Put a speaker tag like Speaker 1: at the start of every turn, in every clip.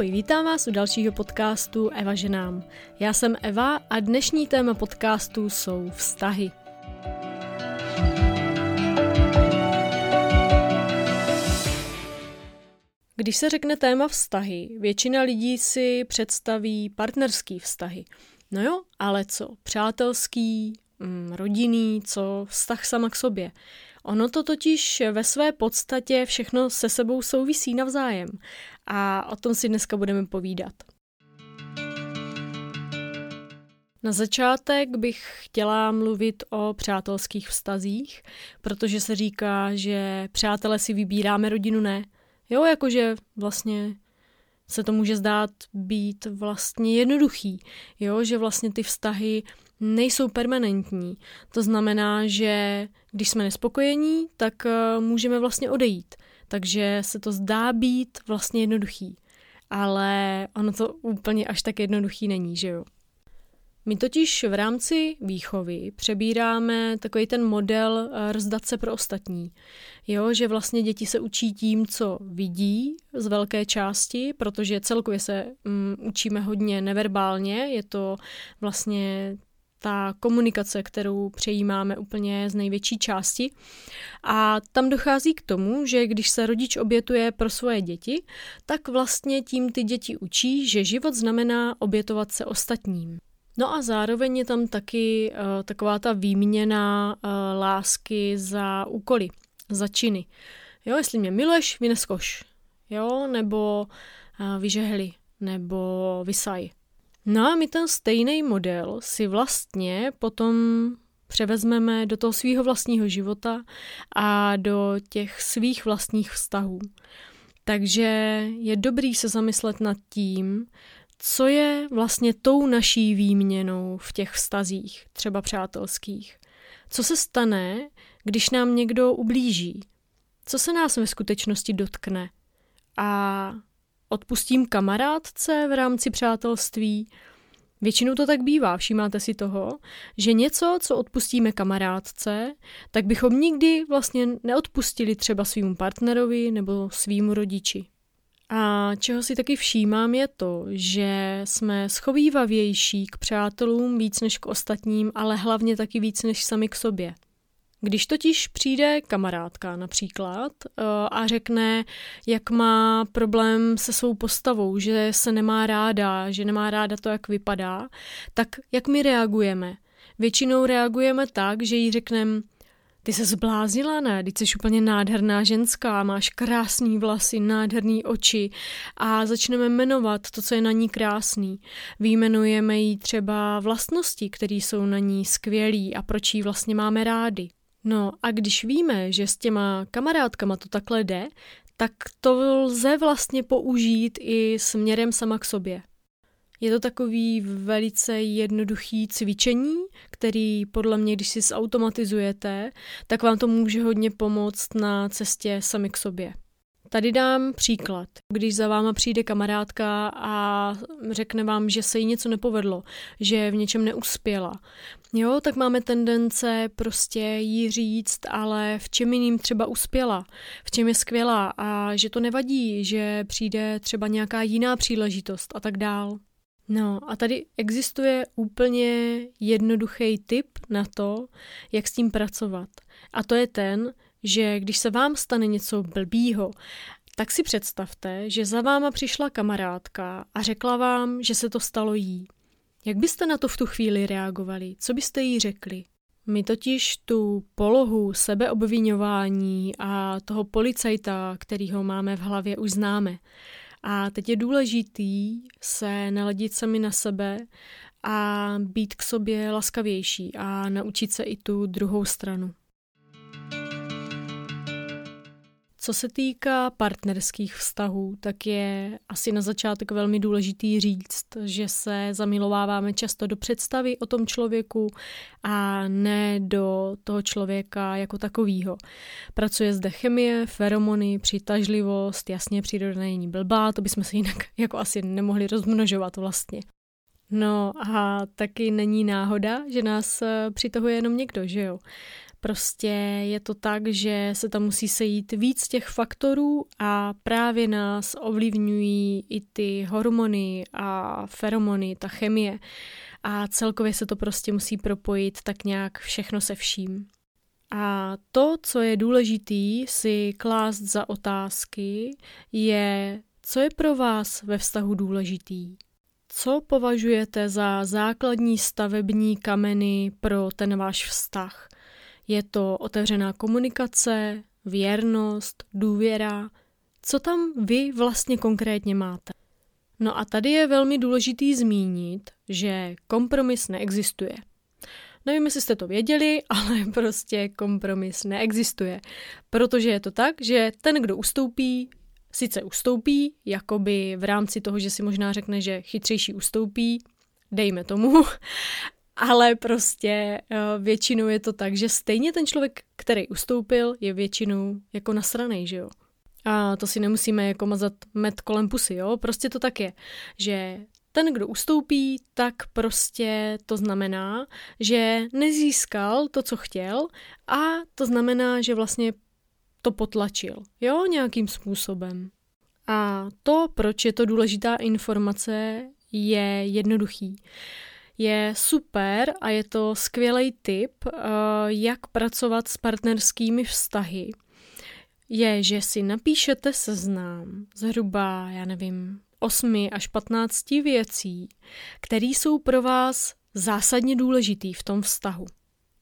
Speaker 1: Ahoj, vítám vás u dalšího podcastu Eva ženám. Já jsem Eva a dnešní téma podcastu jsou vztahy. Když se řekne téma vztahy, většina lidí si představí partnerský vztahy. No jo, ale co? Přátelský, mm, rodinný, co vztah sama k sobě. Ono to totiž ve své podstatě všechno se sebou souvisí navzájem a o tom si dneska budeme povídat. Na začátek bych chtěla mluvit o přátelských vztazích, protože se říká, že přátelé si vybíráme, rodinu ne. Jo, jakože vlastně se to může zdát být vlastně jednoduchý, jo, že vlastně ty vztahy nejsou permanentní. To znamená, že když jsme nespokojení, tak uh, můžeme vlastně odejít. Takže se to zdá být vlastně jednoduchý. Ale ono to úplně až tak jednoduchý není, že jo? My totiž v rámci výchovy přebíráme takový ten model eh, rozdat se pro ostatní. Jo, že vlastně děti se učí tím, co vidí z velké části, protože celkově se um, učíme hodně neverbálně, je to vlastně ta komunikace, kterou přejímáme úplně z největší části. A tam dochází k tomu, že když se rodič obětuje pro svoje děti, tak vlastně tím ty děti učí, že život znamená obětovat se ostatním. No a zároveň je tam taky uh, taková ta výměna uh, lásky za úkoly, za činy. Jo, jestli mě miluješ, vyneskoš. Jo, nebo uh, vyžehli, nebo vysaj. No a my ten stejný model si vlastně potom převezmeme do toho svého vlastního života a do těch svých vlastních vztahů. Takže je dobrý se zamyslet nad tím, co je vlastně tou naší výměnou v těch vztazích, třeba přátelských. Co se stane, když nám někdo ublíží? Co se nás ve skutečnosti dotkne? A odpustím kamarádce v rámci přátelství? Většinou to tak bývá, všímáte si toho, že něco, co odpustíme kamarádce, tak bychom nikdy vlastně neodpustili třeba svým partnerovi nebo svýmu rodiči. A čeho si taky všímám je to, že jsme schovývavější k přátelům víc než k ostatním, ale hlavně taky víc než sami k sobě. Když totiž přijde kamarádka například eh, a řekne, jak má problém se svou postavou, že se nemá ráda, že nemá ráda to, jak vypadá, tak jak my reagujeme? Většinou reagujeme tak, že jí řekneme, ty se zbláznila, ne? Ty jsi úplně nádherná ženská, máš krásný vlasy, nádherný oči a začneme jmenovat to, co je na ní krásný. Výjmenujeme jí třeba vlastnosti, které jsou na ní skvělý a proč jí vlastně máme rády. No a když víme, že s těma kamarádkama to takhle jde, tak to lze vlastně použít i směrem sama k sobě. Je to takový velice jednoduchý cvičení, který podle mě, když si zautomatizujete, tak vám to může hodně pomoct na cestě sami k sobě. Tady dám příklad. Když za váma přijde kamarádka a řekne vám, že se jí něco nepovedlo, že v něčem neuspěla, jo, tak máme tendence prostě jí říct, ale v čem jiným třeba uspěla, v čem je skvělá a že to nevadí, že přijde třeba nějaká jiná příležitost a tak dál. No a tady existuje úplně jednoduchý tip na to, jak s tím pracovat. A to je ten, že když se vám stane něco blbýho, tak si představte, že za váma přišla kamarádka a řekla vám, že se to stalo jí. Jak byste na to v tu chvíli reagovali? Co byste jí řekli? My totiž tu polohu sebeobvinování a toho policajta, kterýho máme v hlavě, už známe. A teď je důležitý se naladit sami na sebe a být k sobě laskavější a naučit se i tu druhou stranu. Co se týká partnerských vztahů, tak je asi na začátek velmi důležitý říct, že se zamilováváme často do představy o tom člověku a ne do toho člověka jako takového. Pracuje zde chemie, feromony, přitažlivost, jasně příroda není blbá, to bychom se jinak jako asi nemohli rozmnožovat vlastně. No a taky není náhoda, že nás eh, přitahuje jenom někdo, že jo? Prostě je to tak, že se tam musí sejít víc těch faktorů a právě nás ovlivňují i ty hormony a feromony, ta chemie. A celkově se to prostě musí propojit tak nějak všechno se vším. A to, co je důležitý si klást za otázky, je, co je pro vás ve vztahu důležitý. Co považujete za základní stavební kameny pro ten váš vztah? Je to otevřená komunikace, věrnost, důvěra? Co tam vy vlastně konkrétně máte? No a tady je velmi důležitý zmínit, že kompromis neexistuje. Nevím, jestli jste to věděli, ale prostě kompromis neexistuje. Protože je to tak, že ten, kdo ustoupí, sice ustoupí, jakoby v rámci toho, že si možná řekne, že chytřejší ustoupí, dejme tomu, ale prostě eh, většinou je to tak, že stejně ten člověk, který ustoupil, je většinou jako nasranej, že jo. A to si nemusíme jako mazat med kolem pusy, jo. Prostě to tak je, že ten, kdo ustoupí, tak prostě to znamená, že nezískal to, co chtěl a to znamená, že vlastně to potlačil, jo, nějakým způsobem. A to, proč je to důležitá informace, je jednoduchý. Je super a je to skvělý tip, eh, jak pracovat s partnerskými vztahy. Je, že si napíšete seznám zhruba, já nevím, 8 až 15 věcí, které jsou pro vás zásadně důležitý v tom vztahu.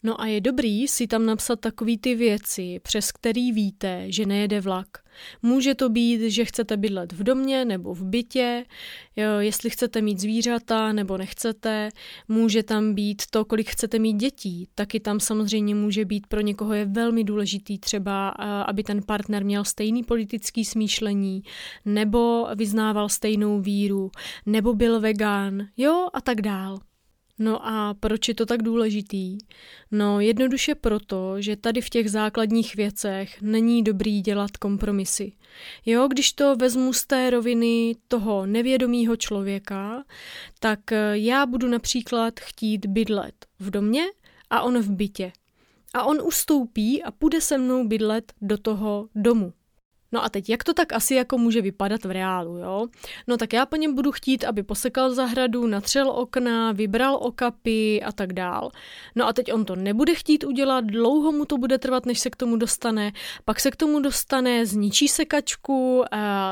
Speaker 1: No a je dobrý si tam napsat takový ty věci, přes který víte, že nejede vlak. Může to být, že chcete bydlet v domě nebo v bytě, jo, jestli chcete mít zvířata nebo nechcete. Může tam být to, kolik chcete mít dětí. Taky tam samozřejmě může být pro někoho je velmi důležitý třeba, aby ten partner měl stejný politický smýšlení, nebo vyznával stejnou víru, nebo byl vegán, jo, a tak dál. No a proč je to tak důležitý? No jednoduše proto, že tady v těch základních věcech není dobrý dělat kompromisy. Jo, když to vezmu z té roviny toho nevědomého člověka, tak eh, já budu například chtít bydlet v domě a on v bytě. A on ustoupí a půjde se mnou bydlet do toho domu. No a teď, jak to tak asi jako může vypadat v reálu, jo? No tak já po něm budu chtít, aby posekal zahradu, natřel okna, vybral okapy a tak dál. No a teď on to nebude chtít udělat, dlouho mu to bude trvat, než se k tomu dostane, pak se k tomu dostane, zničí sekačku, uh,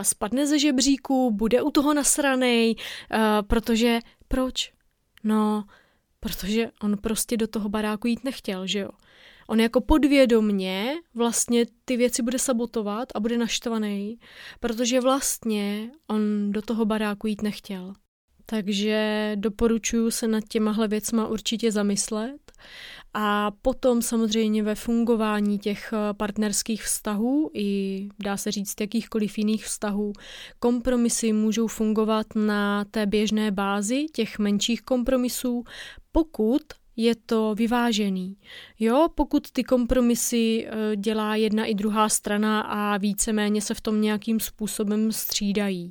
Speaker 1: spadne ze žebříku, bude u toho nasranej, uh, protože proč? No, protože on prostě do toho baráku jít nechtěl, že jo? On jako podvědomně vlastně ty věci bude sabotovat a bude naštvaný, protože vlastně on do toho baráku jít nechtěl. Takže doporučuji se nad těmahle věcma určitě zamyslet a potom samozřejmě ve fungování těch partnerských vztahů i dá se říct jakýchkoliv jiných vztahů, kompromisy můžou fungovat na té běžné bázi těch menších kompromisů, pokud je to vyvážený. Jo, pokud ty kompromisy eh, dělá jedna i druhá strana a víceméně se v tom nějakým způsobem střídají.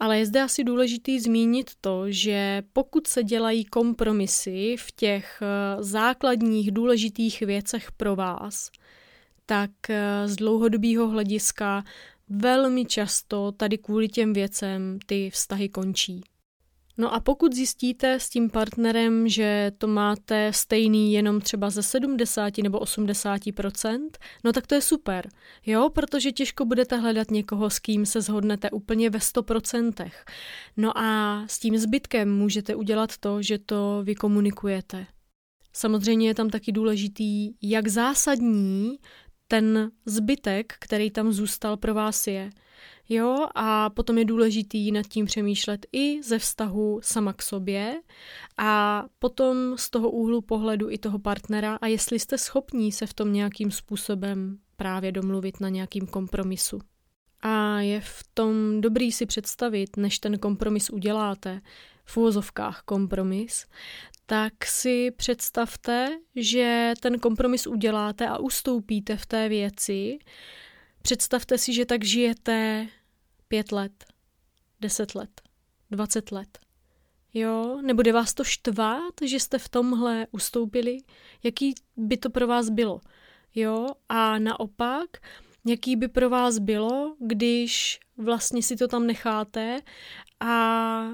Speaker 1: Ale je zde asi důležitý zmínit to, že pokud se dělají kompromisy v těch eh, základních důležitých věcech pro vás, tak eh, z dlouhodobého hlediska velmi často tady kvůli těm věcem ty vztahy končí. No a pokud zjistíte s tím partnerem, že to máte stejný jenom třeba ze 70 nebo 80% no tak to je super, jo, protože těžko budete hledat někoho, s kým se zhodnete úplně ve 100% No a s tím zbytkem můžete udělat to, že to vykomunikujete. Samozřejmě je tam taky důležitý, jak zásadní ten zbytek, který tam zůstal pro vás je. Jo, a potom je důležitý nad tím přemýšlet i ze vztahu sama k sobě a potom z toho úhlu pohledu i toho partnera a jestli jste schopní se v tom nějakým způsobem právě domluvit na nějakým kompromisu. A je v tom dobrý si představit, než ten kompromis uděláte, v úvozovkách kompromis, tak si představte, že ten kompromis uděláte a ustoupíte v té věci. Představte si, že tak žijete pět let, deset let, dvacet let. Jo, nebude vás to štvát, že jste v tomhle ustoupili? Jaký by to pro vás bylo? Jo, a naopak, jaký by pro vás bylo, když vlastně si to tam necháte a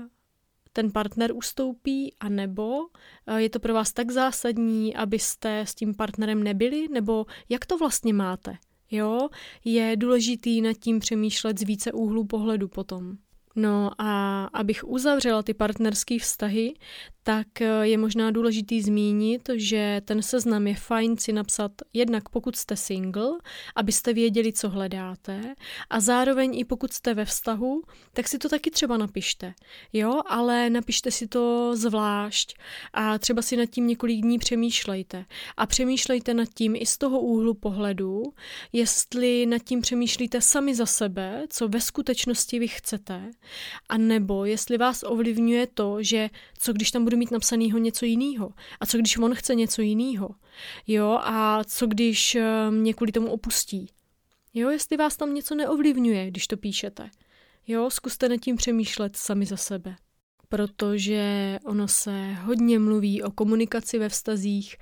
Speaker 1: ten partner ustoupí, a nebo eh, je to pro vás tak zásadní, abyste s tím partnerem nebyli, nebo jak to vlastně máte? Jo, je důležitý nad tím přemýšlet z více úhlů pohledu potom. No a abych uzavřela ty partnerské vztahy, tak eh, je možná důležitý zmínit, že ten seznam je fajn si napsat jednak pokud jste single, abyste věděli, co hledáte, a zároveň i pokud jste ve vztahu, tak si to taky třeba napište. Jo, ale napište si to zvlášť a třeba si nad tím několik dní přemýšlejte. A přemýšlejte nad tím i z toho úhlu pohledu, jestli nad tím přemýšlíte sami za sebe, co ve skutečnosti vy chcete, a nebo jestli vás ovlivňuje to, že co když tam budu mít napsanýho něco jiného? A co když on chce něco jiného? Jo, a co když eh, mě kvůli tomu opustí? Jo, jestli vás tam něco neovlivňuje, když to píšete. Jo, zkuste nad tím přemýšlet sami za sebe. Protože ono se hodně mluví o komunikaci ve vztazích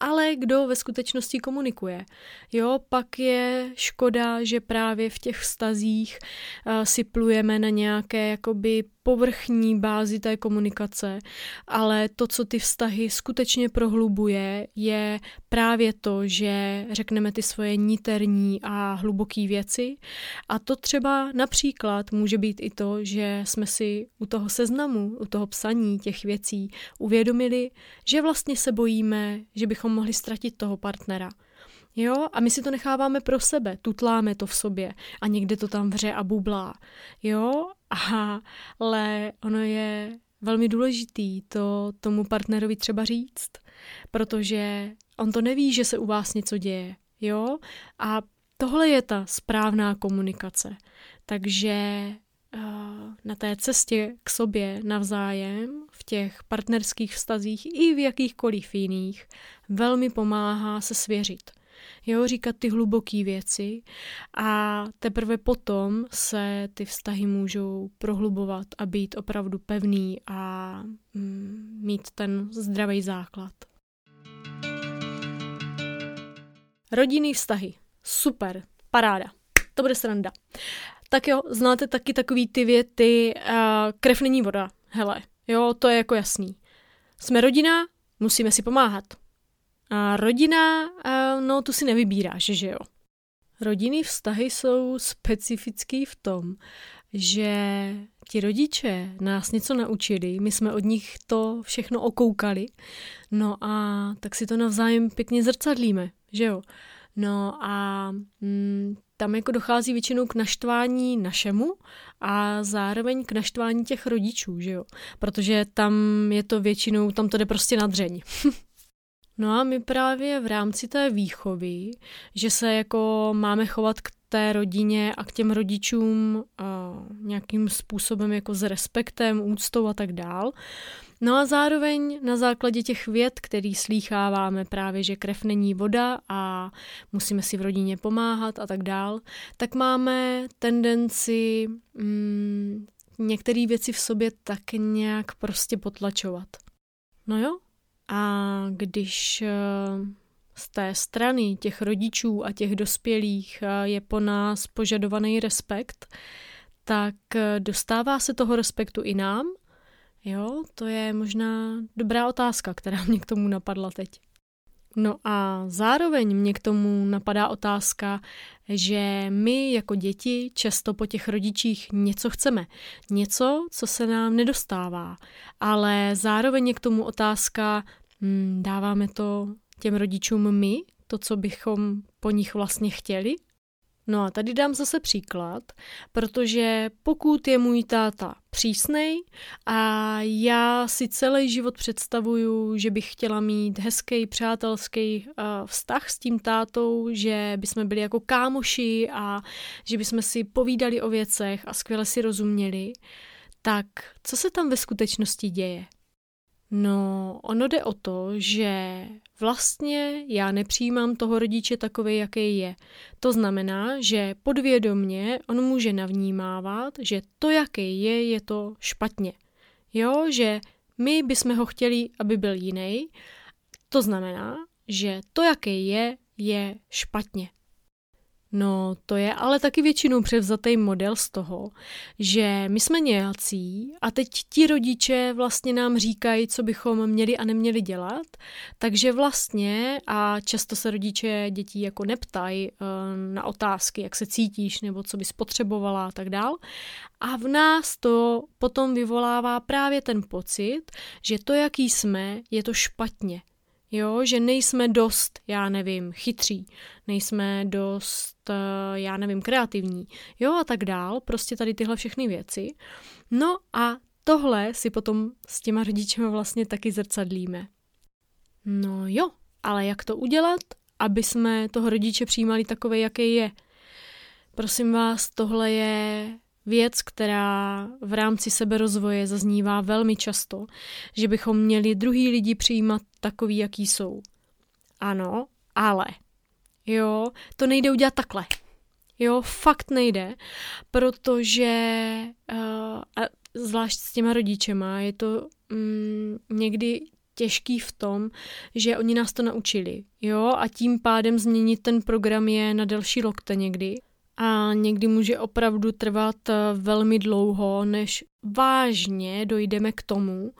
Speaker 1: ale kdo ve skutečnosti komunikuje. Jo, pak je škoda, že právě v těch vztazích uh, si plujeme na nějaké jakoby povrchní bázi té komunikace, ale to, co ty vztahy skutečně prohlubuje, je právě to, že řekneme ty svoje niterní a hluboké věci. A to třeba například může být i to, že jsme si u toho seznamu, u toho psaní těch věcí uvědomili, že vlastně se bojíme, že bychom mohli ztratit toho partnera. Jo, a my si to necháváme pro sebe, tutláme to v sobě a někde to tam vře a bublá. Jo, ale ono je velmi důležitý to tomu partnerovi třeba říct, protože on to neví, že se u vás něco děje. Jo, a tohle je ta správná komunikace. Takže na té cestě k sobě navzájem, v těch partnerských vztazích i v jakýchkoliv jiných, velmi pomáhá se svěřit jo, říkat ty hluboké věci a teprve potom se ty vztahy můžou prohlubovat a být opravdu pevný a mm, mít ten zdravý základ. Rodinný vztahy. Super, paráda. To bude sranda. Tak jo, znáte taky takový ty věty, uh, krev není voda. Hele, jo, to je jako jasný. Jsme rodina, musíme si pomáhat. A rodina, no tu si nevybíráš, že jo. Rodinný vztahy jsou specifický v tom, že ti rodiče nás něco naučili, my jsme od nich to všechno okoukali, no a tak si to navzájem pěkně zrcadlíme, že jo. No a mm, tam jako dochází většinou k naštvání našemu a zároveň k naštvání těch rodičů, že jo. Protože tam je to většinou, tam to jde prostě na dřeň. No a my právě v rámci té výchovy, že se jako máme chovat k té rodině a k těm rodičům uh, nějakým způsobem jako s respektem, úctou a tak dál. No a zároveň na základě těch věd, který slýcháváme právě, že krev není voda a musíme si v rodině pomáhat a tak dál, tak máme tendenci mm, některé věci v sobě tak nějak prostě potlačovat. No jo, a když eh, z té strany těch rodičů a těch dospělých eh, je po nás požadovaný respekt, tak eh, dostává se toho respektu i nám? Jo, to je možná dobrá otázka, která mě k tomu napadla teď. No a zároveň mě k tomu napadá otázka, že my jako děti často po těch rodičích něco chceme. Něco, co se nám nedostává. Ale zároveň je k tomu otázka, hmm, dáváme to těm rodičům my, to, co bychom po nich vlastně chtěli? No a tady dám zase příklad, protože pokud je můj táta přísnej a já si celý život představuju, že bych chtěla mít hezký přátelský uh, vztah s tím tátou, že bychom byli jako kámoši a že bychom si povídali o věcech a skvěle si rozuměli, tak co se tam ve skutečnosti děje? No, ono jde o to, že vlastně já nepřijímám toho rodiče takový, jaký je. To znamená, že podvědomně on může navnímávat, že to, jaký je, je to špatně. Jo, že My bychom ho chtěli, aby byl jiný. To znamená, že to, jaký je, je špatně. No, to je ale taky většinou převzatý model z toho, že my jsme nějací a teď ti rodiče vlastně nám říkají, co bychom měli a neměli dělat, takže vlastně a často se rodiče dětí jako neptají uh, na otázky, jak se cítíš nebo co bys potřebovala a tak dál. A v nás to potom vyvolává právě ten pocit, že to, jaký jsme, je to špatně. Jo, že nejsme dost, já nevím, chytří, nejsme dost, eh, já nevím, kreativní, jo a tak dál, prostě tady tyhle všechny věci. No a tohle si potom s těma rodičema vlastně taky zrcadlíme. No jo, ale jak to udělat, aby jsme toho rodiče přijímali takové, jaký je? Prosím vás, tohle je věc, která v rámci seberozvoje zaznívá velmi často, že bychom měli druhý lidi přijímat takový, jaký jsou. Ano, ale. Jo, to nejde udělat takhle. Jo, fakt nejde, protože uh, a zvlášť s těma rodičema je to mm, někdy těžký v tom, že oni nás to naučili, jo, a tím pádem změnit ten program je na delší lokte někdy a někdy může opravdu trvat eh, velmi dlouho, než vážně dojdeme k tomu,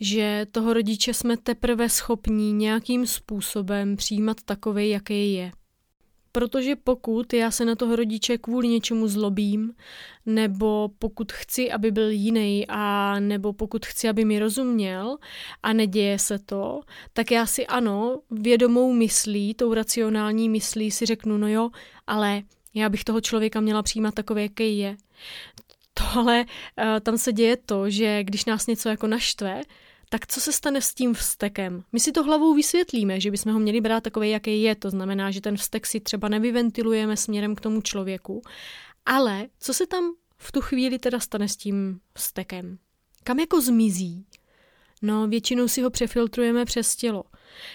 Speaker 1: že toho rodiče jsme teprve schopní nějakým způsobem přijímat takový, jaký je. Protože pokud já se na toho rodiče kvůli něčemu zlobím, nebo pokud chci, aby byl jiný, a nebo pokud chci, aby mi rozuměl a neděje se to, tak já si ano, vědomou myslí, tou racionální myslí si řeknu, no jo, ale já bych toho člověka měla přijímat takový, jaký je. Tohle, uh, tam se děje to, že když nás něco jako naštve, tak co se stane s tím vztekem? My si to hlavou vysvětlíme, že bychom ho měli brát takový, jaký je. To znamená, že ten vztek si třeba nevyventilujeme směrem k tomu člověku. Ale co se tam v tu chvíli teda stane s tím vztekem? Kam jako zmizí? No, většinou si ho přefiltrujeme přes tělo.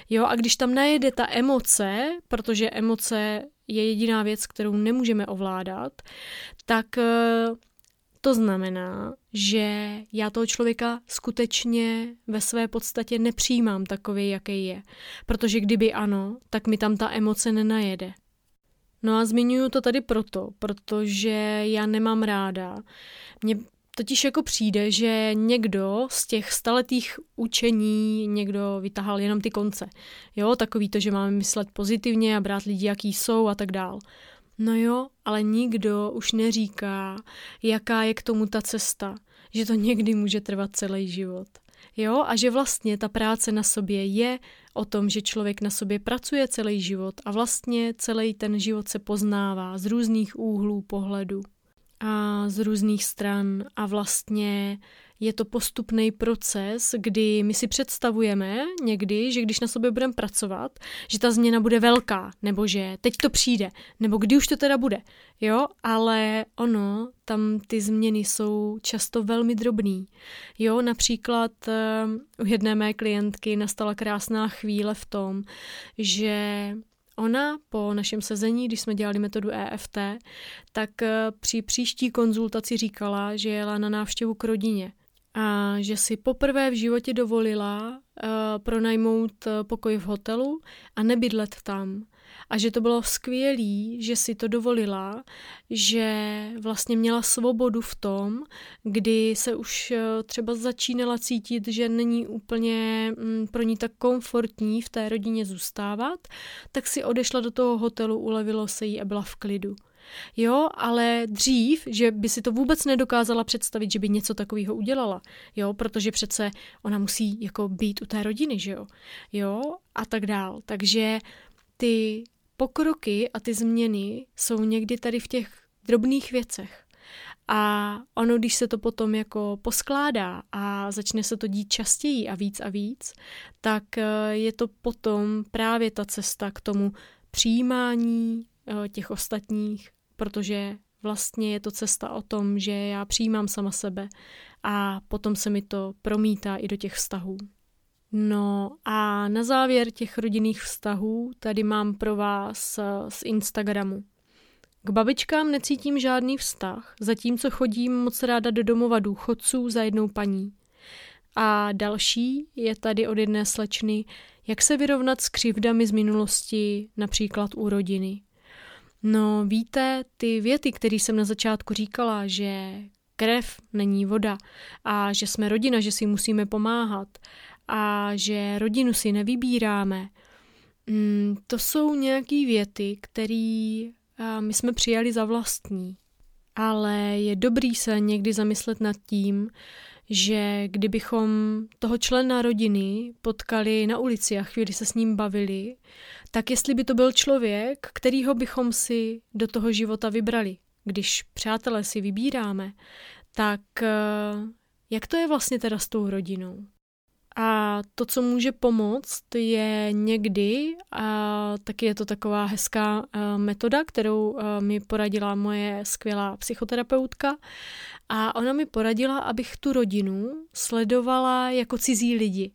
Speaker 1: Jo, a když tam najede ta emoce, protože emoce je jediná věc, kterou nemůžeme ovládat, tak eh, to znamená, že já toho člověka skutečně ve své podstatě nepřijímám takový, jaký je. Protože kdyby ano, tak mi tam ta emoce nenajede. No a zmiňuji to tady proto, protože já nemám ráda. Mně totiž jako přijde, že někdo z těch staletých učení, někdo vytahal jenom ty konce. Jo, takový to, že máme myslet pozitivně a brát lidi, jaký jsou a tak dál. No jo, ale nikdo už neříká, jaká je k tomu ta cesta, že to někdy může trvat celý život. Jo, a že vlastně ta práce na sobě je o tom, že člověk na sobě pracuje celý život a vlastně celý ten život se poznává z různých úhlů pohledu a z různých stran. A vlastně je to postupný proces, kdy my si představujeme někdy, že když na sobě budeme pracovat, že ta změna bude velká, nebo že teď to přijde, nebo kdy už to teda bude, jo, ale ono, tam ty změny jsou často velmi drobný, jo, například uh, u jedné mé klientky nastala krásná chvíle v tom, že Ona po našem sezení, když jsme dělali metodu EFT, tak eh, při příští konzultaci říkala, že jela na návštěvu k rodině a že si poprvé v životě dovolila uh, pronajmout uh, pokoj v hotelu a nebydlet tam a že to bylo skvělý, že si to dovolila, že vlastně měla svobodu v tom, kdy se už eh, třeba začínala cítit, že není úplně mm, pro ní tak komfortní v té rodině zůstávat, tak si odešla do toho hotelu, ulevilo se jí a byla v klidu. Jo, ale dřív, že by si to vůbec nedokázala představit, že by něco takového udělala, jo, protože přece ona musí jako být u té rodiny, že jo, jo, a tak dál. Takže ty pokroky a ty změny jsou někdy tady v těch drobných věcech. A ono, když se to potom jako poskládá a začne se to dít častěji a víc a víc, tak eh, je to potom právě ta cesta k tomu přijímání eh, těch ostatních, protože vlastně je to cesta o tom, že já přijímám sama sebe a potom se mi to promítá i do těch vztahů. No a na závěr těch rodinných vztahů tady mám pro vás eh, z Instagramu. K babičkám necítím žádný vztah, zatímco chodím moc ráda do domova důchodců za jednou paní. A další je tady od jedné slečny, jak se vyrovnat s křivdami z minulosti, například u rodiny. No víte, ty věty, které jsem na začátku říkala, že krev není voda a že jsme rodina, že si musíme pomáhat a že rodinu si nevybíráme, mm, to jsou nějaké věty, které my jsme přijali za vlastní. Ale je dobrý se někdy zamyslet nad tím, že kdybychom toho člena rodiny potkali na ulici a chvíli se s ním bavili, tak jestli by to byl člověk, kterýho bychom si do toho života vybrali. Když přátelé si vybíráme, tak jak to je vlastně teda s tou rodinou? A to, co může pomoct, je někdy, a taky je to taková hezká metoda, kterou mi poradila moje skvělá psychoterapeutka. A ona mi poradila, abych tu rodinu sledovala jako cizí lidi.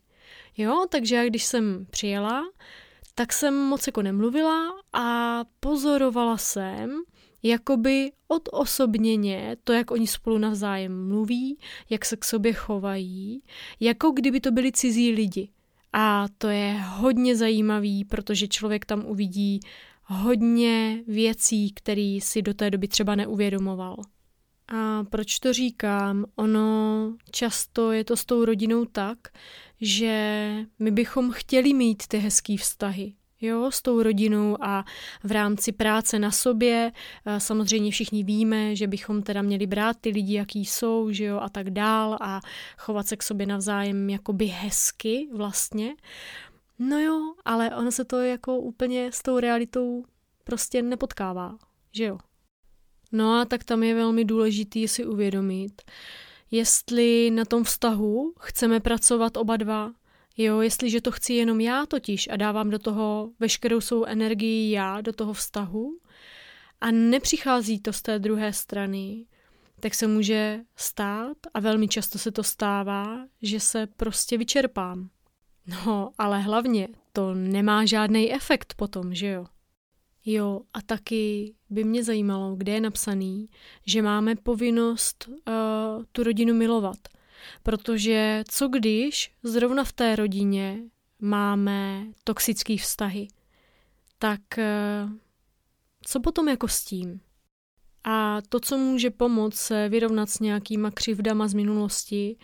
Speaker 1: Jo, takže já když jsem přijela, tak jsem moc jako nemluvila a pozorovala jsem, jakoby odosobněně to, jak oni spolu navzájem mluví, jak se k sobě chovají, jako kdyby to byli cizí lidi. A to je hodně zajímavý, protože člověk tam uvidí hodně věcí, které si do té doby třeba neuvědomoval. A proč to říkám? Ono často je to s tou rodinou tak, že my bychom chtěli mít ty hezký vztahy, jo, s tou rodinou a v rámci práce na sobě. Eh, samozřejmě všichni víme, že bychom teda měli brát ty lidi, jaký jsou, že jo, a tak dál a chovat se k sobě navzájem jakoby hezky vlastně. No jo, ale ono se to jako úplně s tou realitou prostě nepotkává, že jo. No a tak tam je velmi důležitý si uvědomit, jestli na tom vztahu chceme pracovat oba dva, Jo, jestliže to chci jenom já totiž a dávám do toho veškerou svou energii já, do toho vztahu a nepřichází to z té druhé strany, tak se může stát a velmi často se to stává, že se prostě vyčerpám. No, ale hlavně to nemá žádný efekt potom, že jo? Jo, a taky by mě zajímalo, kde je napsaný, že máme povinnost uh, tu rodinu milovat – Protože co když zrovna v té rodině máme toxické vztahy, tak eh, co potom jako s tím? A to, co může pomoct se vyrovnat s nějakýma křivdama z minulosti,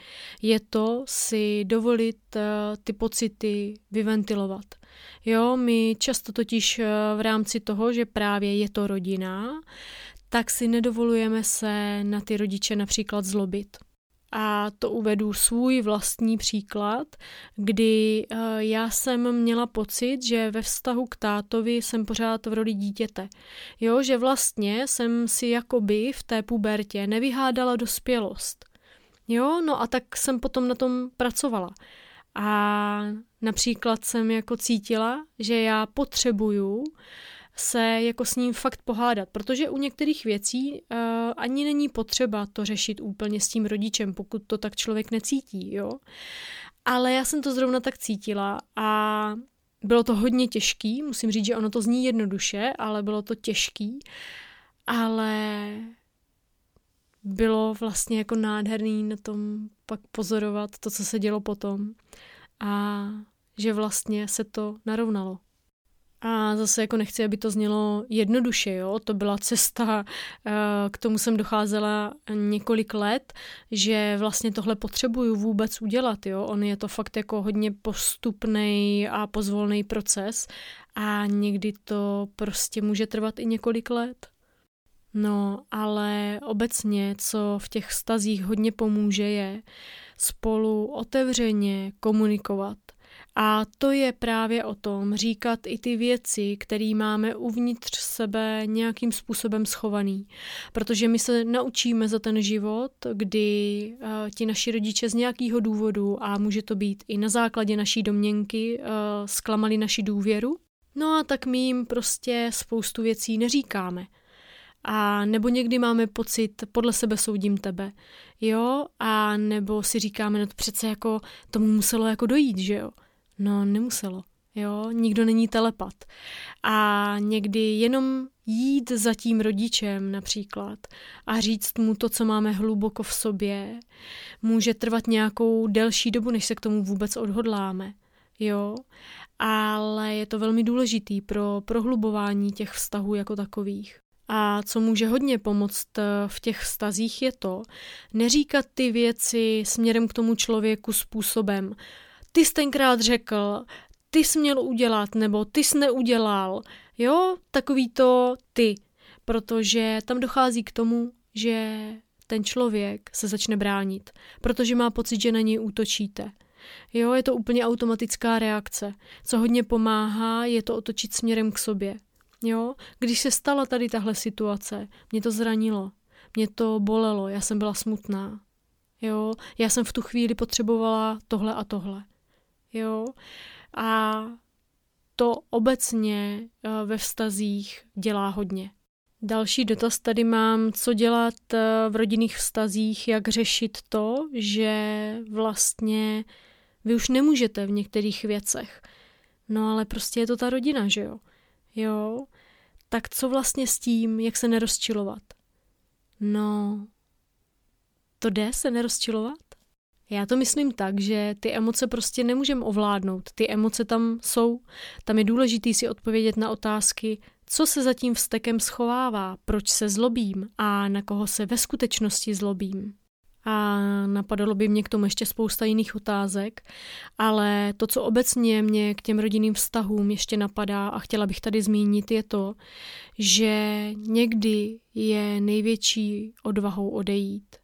Speaker 1: je to si dovolit eh, ty pocity vyventilovat. Jo, my často totiž eh, v rámci toho, že právě je to rodina, tak si nedovolujeme se na ty rodiče například zlobit. A to uvedu svůj vlastní příklad, kdy uh, já jsem měla pocit, že ve vztahu k tátovi jsem pořád v roli dítěte. Jo, že vlastně jsem si jakoby v té pubertě nevyhádala dospělost. Jo, no a tak jsem potom na tom pracovala. A například jsem jako cítila, že já potřebuju uh, se jako s ním fakt pohádat, protože u některých věcí uh, ani není potřeba to řešit úplně s tím rodičem, pokud to tak člověk necítí, jo. Ale já jsem to zrovna tak cítila a bylo to hodně těžký, musím říct, že ono to zní jednoduše, ale bylo to těžký, ale bylo vlastně jako nádherný na tom pak pozorovat to, co se dělo potom a že vlastně se to narovnalo. A zase jako nechci, aby to znělo jednoduše, jo, to byla cesta, eh, k tomu jsem docházela několik let, že vlastně tohle potřebuju vůbec udělat, jo, on je to fakt jako hodně postupný a pozvolný proces a někdy to prostě může trvat i několik let. No, ale obecně, co v těch stazích hodně pomůže, je spolu otevřeně komunikovat – a to je právě o tom říkat i ty věci, které máme uvnitř sebe nějakým způsobem schovaný. Protože my se naučíme za ten život, kdy uh, ti naši rodiče z nějakého důvodu, a může to být i na základě naší domněnky, uh, zklamali naši důvěru. No a tak my jim prostě spoustu věcí neříkáme. A nebo někdy máme pocit, podle sebe soudím tebe, jo, a nebo si říkáme, no to přece jako tomu muselo jako dojít, že jo. No, nemuselo. Jo, nikdo není telepat. A někdy jenom jít za tím rodičem například a říct mu to, co máme hluboko v sobě, může trvat nějakou delší dobu, než se k tomu vůbec odhodláme. Jo, ale je to velmi důležitý pro prohlubování těch vztahů jako takových. A co může hodně pomoct eh, v těch vztazích je to, neříkat ty věci směrem k tomu člověku způsobem, ty jsi tenkrát řekl, ty jsi měl udělat, nebo ty jsi neudělal. Jo, takový to ty. Protože tam dochází k tomu, že ten člověk se začne bránit, protože má pocit, že na něj útočíte. Jo, je to úplně automatická reakce. Co hodně pomáhá, je to otočit směrem k sobě. Jo, když se stala tady tahle situace, mě to zranilo, mě to bolelo, já jsem byla smutná. Jo, já jsem v tu chvíli potřebovala tohle a tohle. Jo, a to obecně eh, ve vztazích dělá hodně. Další dotaz tady mám, co dělat eh, v rodinných vztazích, jak řešit to, že vlastně vy už nemůžete v některých věcech. No ale prostě je to ta rodina, že jo? Jo, tak co vlastně s tím, jak se nerozčilovat? No, to jde se nerozčilovat? Já to myslím tak, že ty emoce prostě nemůžeme ovládnout. Ty emoce tam jsou. Tam je důležité si odpovědět na otázky, co se za tím vztekem schovává, proč se zlobím a na koho se ve skutečnosti zlobím. A napadalo by mě k tomu ještě spousta jiných otázek, ale to, co obecně mě k těm rodinným vztahům ještě napadá a chtěla bych tady zmínit, je to, že někdy je největší odvahou odejít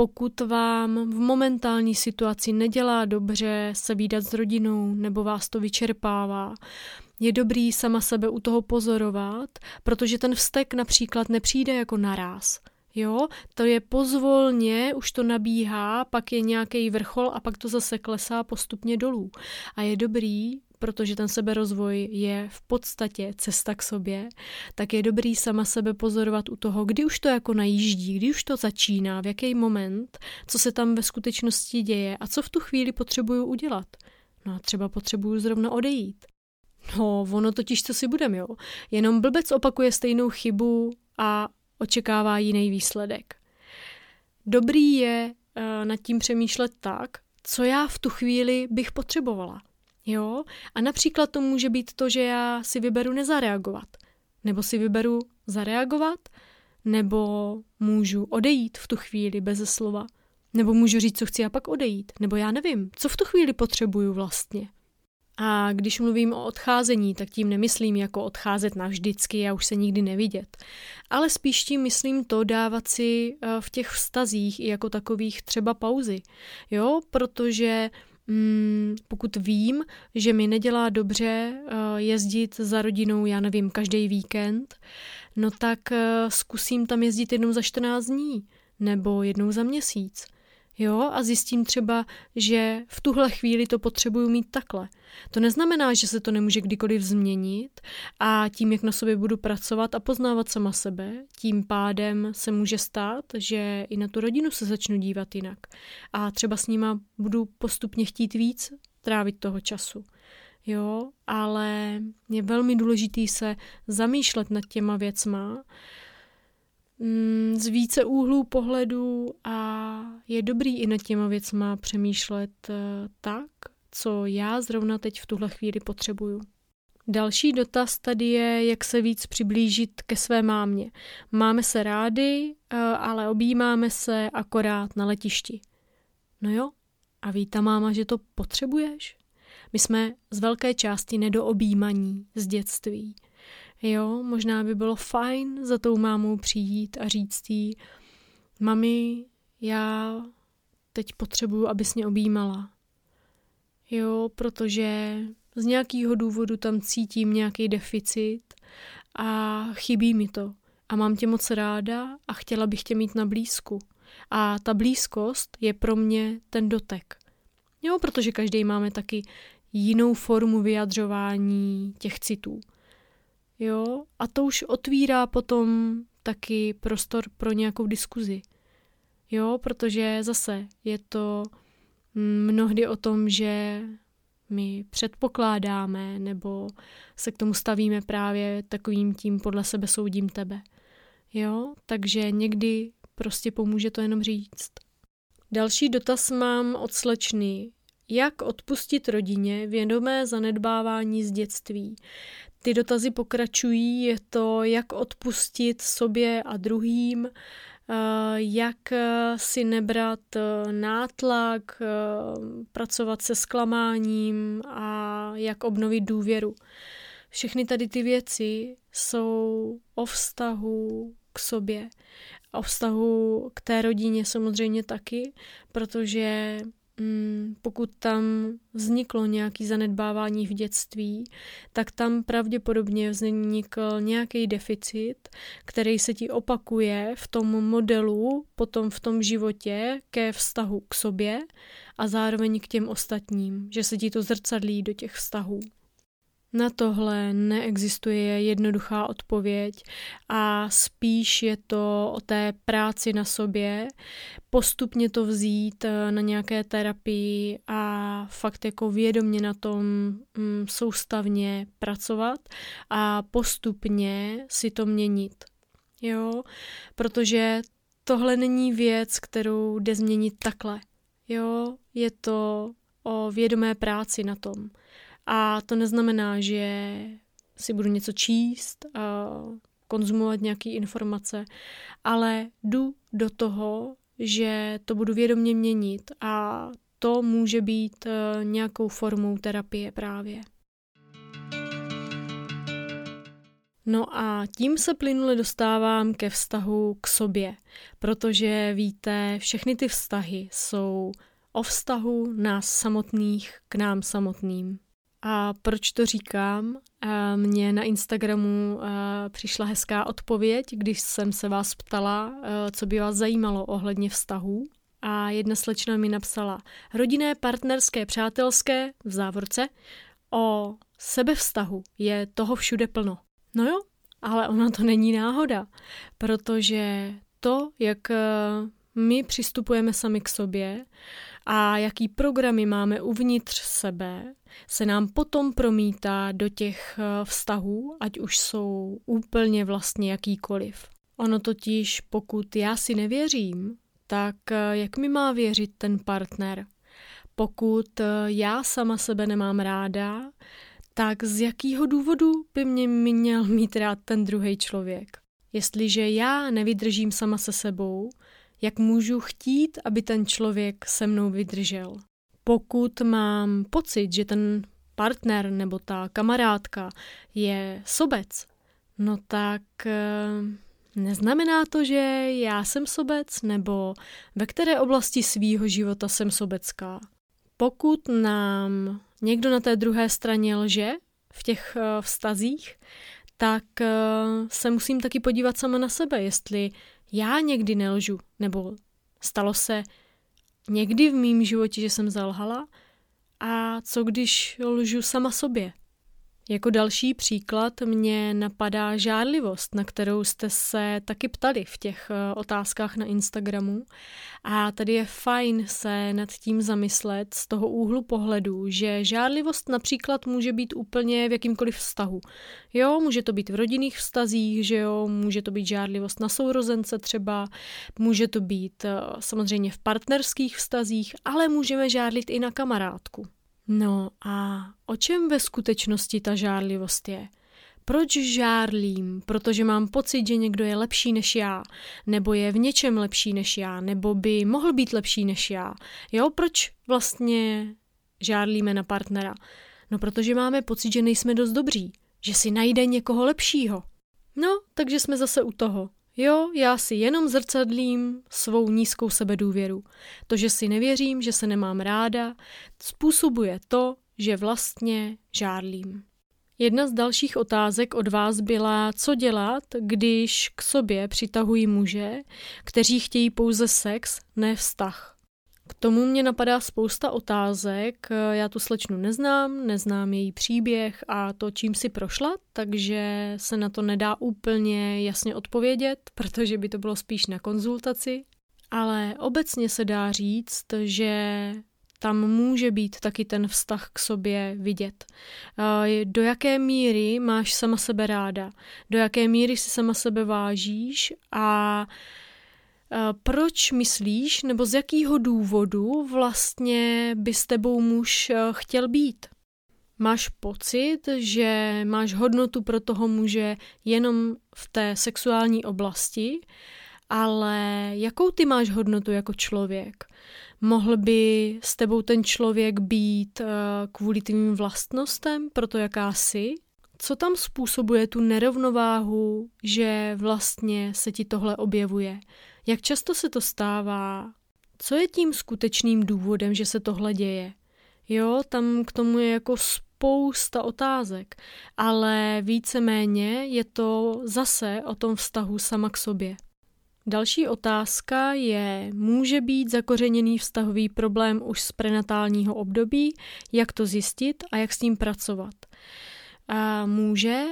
Speaker 1: pokud vám v momentální situaci nedělá dobře se výdat s rodinou nebo vás to vyčerpává, je dobrý sama sebe u toho pozorovat, protože ten vztek například nepřijde jako naráz. Jo, to je pozvolně, už to nabíhá, pak je nějaký vrchol a pak to zase klesá postupně dolů. A je dobrý protože ten seberozvoj je v podstatě cesta k sobě, tak je dobrý sama sebe pozorovat u toho, kdy už to jako najíždí, kdy už to začíná, v jaký moment, co se tam ve skutečnosti děje a co v tu chvíli potřebuju udělat. No a třeba potřebuju zrovna odejít. No, ono totiž co si budem, jo. Jenom blbec opakuje stejnou chybu a očekává jiný výsledek. Dobrý je uh, nad tím přemýšlet tak, co já v tu chvíli bych potřebovala. Jo? A například to může být to, že já si vyberu nezareagovat. Nebo si vyberu zareagovat, nebo můžu odejít v tu chvíli bez slova. Nebo můžu říct, co chci a pak odejít. Nebo já nevím, co v tu chvíli potřebuju vlastně. A když mluvím o odcházení, tak tím nemyslím jako odcházet navždycky a už se nikdy nevidět. Ale spíš tím myslím to dávat si eh, v těch vztazích i jako takových třeba pauzy. Jo, protože Mm, pokud vím, že mi nedělá dobře uh, jezdit za rodinou, já nevím, každý víkend, no tak uh, zkusím tam jezdit jednou za 14 dní nebo jednou za měsíc. Jo, a zjistím třeba, že v tuhle chvíli to potřebuju mít takhle. To neznamená, že se to nemůže kdykoliv změnit a tím, jak na sobě budu pracovat a poznávat sama sebe, tím pádem se může stát, že i na tu rodinu se začnu dívat jinak. A třeba s nima budu postupně chtít víc trávit toho času. Jo, ale je velmi důležitý se zamýšlet nad těma věcma, Mm, z více úhlů pohledu a je dobrý i nad těma věcma přemýšlet eh, tak, co já zrovna teď v tuhle chvíli potřebuju. Další dotaz tady je, jak se víc přiblížit ke své mámě. Máme se rádi, eh, ale objímáme se akorát na letišti. No jo, a ví ta máma, že to potřebuješ? My jsme z velké části nedoobjímaní z dětství. Jo, možná by bylo fajn za tou mámou přijít a říct jí, mami, já teď potřebuju, abys mě objímala. Jo, protože z nějakého důvodu tam cítím nějaký deficit a chybí mi to. A mám tě moc ráda a chtěla bych tě mít na blízku. A ta blízkost je pro mě ten dotek. Jo, protože každý máme taky jinou formu vyjadřování těch citů. Jo, a to už otvírá potom taky prostor pro nějakou diskuzi. Jo, protože zase je to mnohdy o tom, že my předpokládáme nebo se k tomu stavíme právě takovým tím podle sebe soudím tebe. Jo, takže někdy prostě pomůže to jenom říct. Další dotaz mám od slečny. Jak odpustit rodině vědomé zanedbávání z dětství? Ty dotazy pokračují, je to, jak odpustit sobě a druhým, eh, jak eh, si nebrat eh, nátlak, pracovat se zklamáním a jak obnovit důvěru. Všechny tady ty věci jsou o vztahu k sobě, o vztahu k té rodině samozřejmě taky, protože pokud tam vzniklo nějaké zanedbávání v dětství, tak tam pravděpodobně vznikl nějaký deficit, který se ti opakuje v tom modelu, potom v tom životě ke vztahu k sobě a zároveň k těm ostatním, že se ti to zrcadlí do těch vztahů. Na tohle neexistuje jednoduchá odpověď a spíš je to o té práci na sobě, postupně to vzít eh, na nějaké terapii a fakt jako vědomně na tom mm, soustavně pracovat a postupně si to měnit. Jo, protože tohle není věc, kterou jde změnit takhle. Jo, je to o vědomé práci na tom. A to neznamená, že si budu něco číst, a konzumovat nějaké informace, ale jdu do toho, že to budu vědomě měnit a to může být e, nějakou formou terapie právě. No a tím se plynule dostávám ke vztahu k sobě, protože víte, všechny ty vztahy jsou o vztahu nás samotných k nám samotným. A proč to říkám? Mně na Instagramu přišla hezká odpověď, když jsem se vás ptala, co by vás zajímalo ohledně vztahů. A jedna slečna mi napsala rodinné, partnerské, přátelské, v závorce, o sebevztahu je toho všude plno. No jo, ale ona to není náhoda, protože to, jak my přistupujeme sami k sobě a jaký programy máme uvnitř sebe, se nám potom promítá do těch eh, vztahů, ať už jsou úplně vlastně jakýkoliv. Ono totiž, pokud já si nevěřím, tak eh, jak mi má věřit ten partner? Pokud eh, já sama sebe nemám ráda, tak z jakého důvodu by mě měl mít rád ten druhý člověk? Jestliže já nevydržím sama se sebou, jak můžu chtít, aby ten člověk se mnou vydržel? pokud mám pocit, že ten partner nebo ta kamarádka je sobec, no tak eh, neznamená to, že já jsem sobec nebo ve které oblasti svýho života jsem sobecká. Pokud nám někdo na té druhé straně lže v těch eh, vztazích, tak eh, se musím taky podívat sama na sebe, jestli já někdy nelžu, nebo stalo se někdy v mém životě, že jsem zalhala a co když lžu sama sobě. Jako další příklad mě napadá žádlivost, na kterou jste se taky ptali v těch eh, otázkách na Instagramu. A tady je fajn se nad tím zamyslet z toho úhlu pohledu, že žádlivost například může být úplně v jakýmkoliv vztahu. Jo, může to být v rodinných vztazích, že jo, může to být žádlivost na sourozence třeba, může to být eh, samozřejmě v partnerských vztazích, ale můžeme žádlit i na kamarádku. No a o čem ve skutečnosti ta žárlivost je? Proč žárlím? Protože mám pocit, že někdo je lepší než já, nebo je v něčem lepší než já, nebo by mohl být lepší než já. Jo, proč vlastně žárlíme na partnera? No, protože máme pocit, že nejsme dost dobří, že si najde někoho lepšího. No, takže jsme zase u toho. Jo, já si jenom zrcadlím svou nízkou sebedůvěru. To, že si nevěřím, že se nemám ráda, způsobuje to, že vlastně žádlím. Jedna z dalších otázek od vás byla, co dělat, když k sobě přitahují muže, kteří chtějí pouze sex, ne vztah. K tomu mě napadá spousta otázek. Já tu slečnu neznám, neznám její příběh a to, čím si prošla, takže se na to nedá úplně jasně odpovědět, protože by to bylo spíš na konzultaci. Ale obecně se dá říct, že tam může být taky ten vztah k sobě vidět. Do jaké míry máš sama sebe ráda, do jaké míry si sama sebe vážíš a proč myslíš, nebo z jakého důvodu vlastně by s tebou muž chtěl být? Máš pocit, že máš hodnotu pro toho muže jenom v té sexuální oblasti, ale jakou ty máš hodnotu jako člověk? Mohl by s tebou ten člověk být uh, kvůli tvým vlastnostem, proto jaká jsi? Co tam způsobuje tu nerovnováhu, že vlastně se ti tohle objevuje? Jak často se to stává? Co je tím skutečným důvodem, že se tohle děje? Jo, tam k tomu je jako spousta otázek, ale víceméně je to zase o tom vztahu sama k sobě. Další otázka je, může být zakořeněný vztahový problém už z prenatálního období, jak to zjistit a jak s tím pracovat. A může,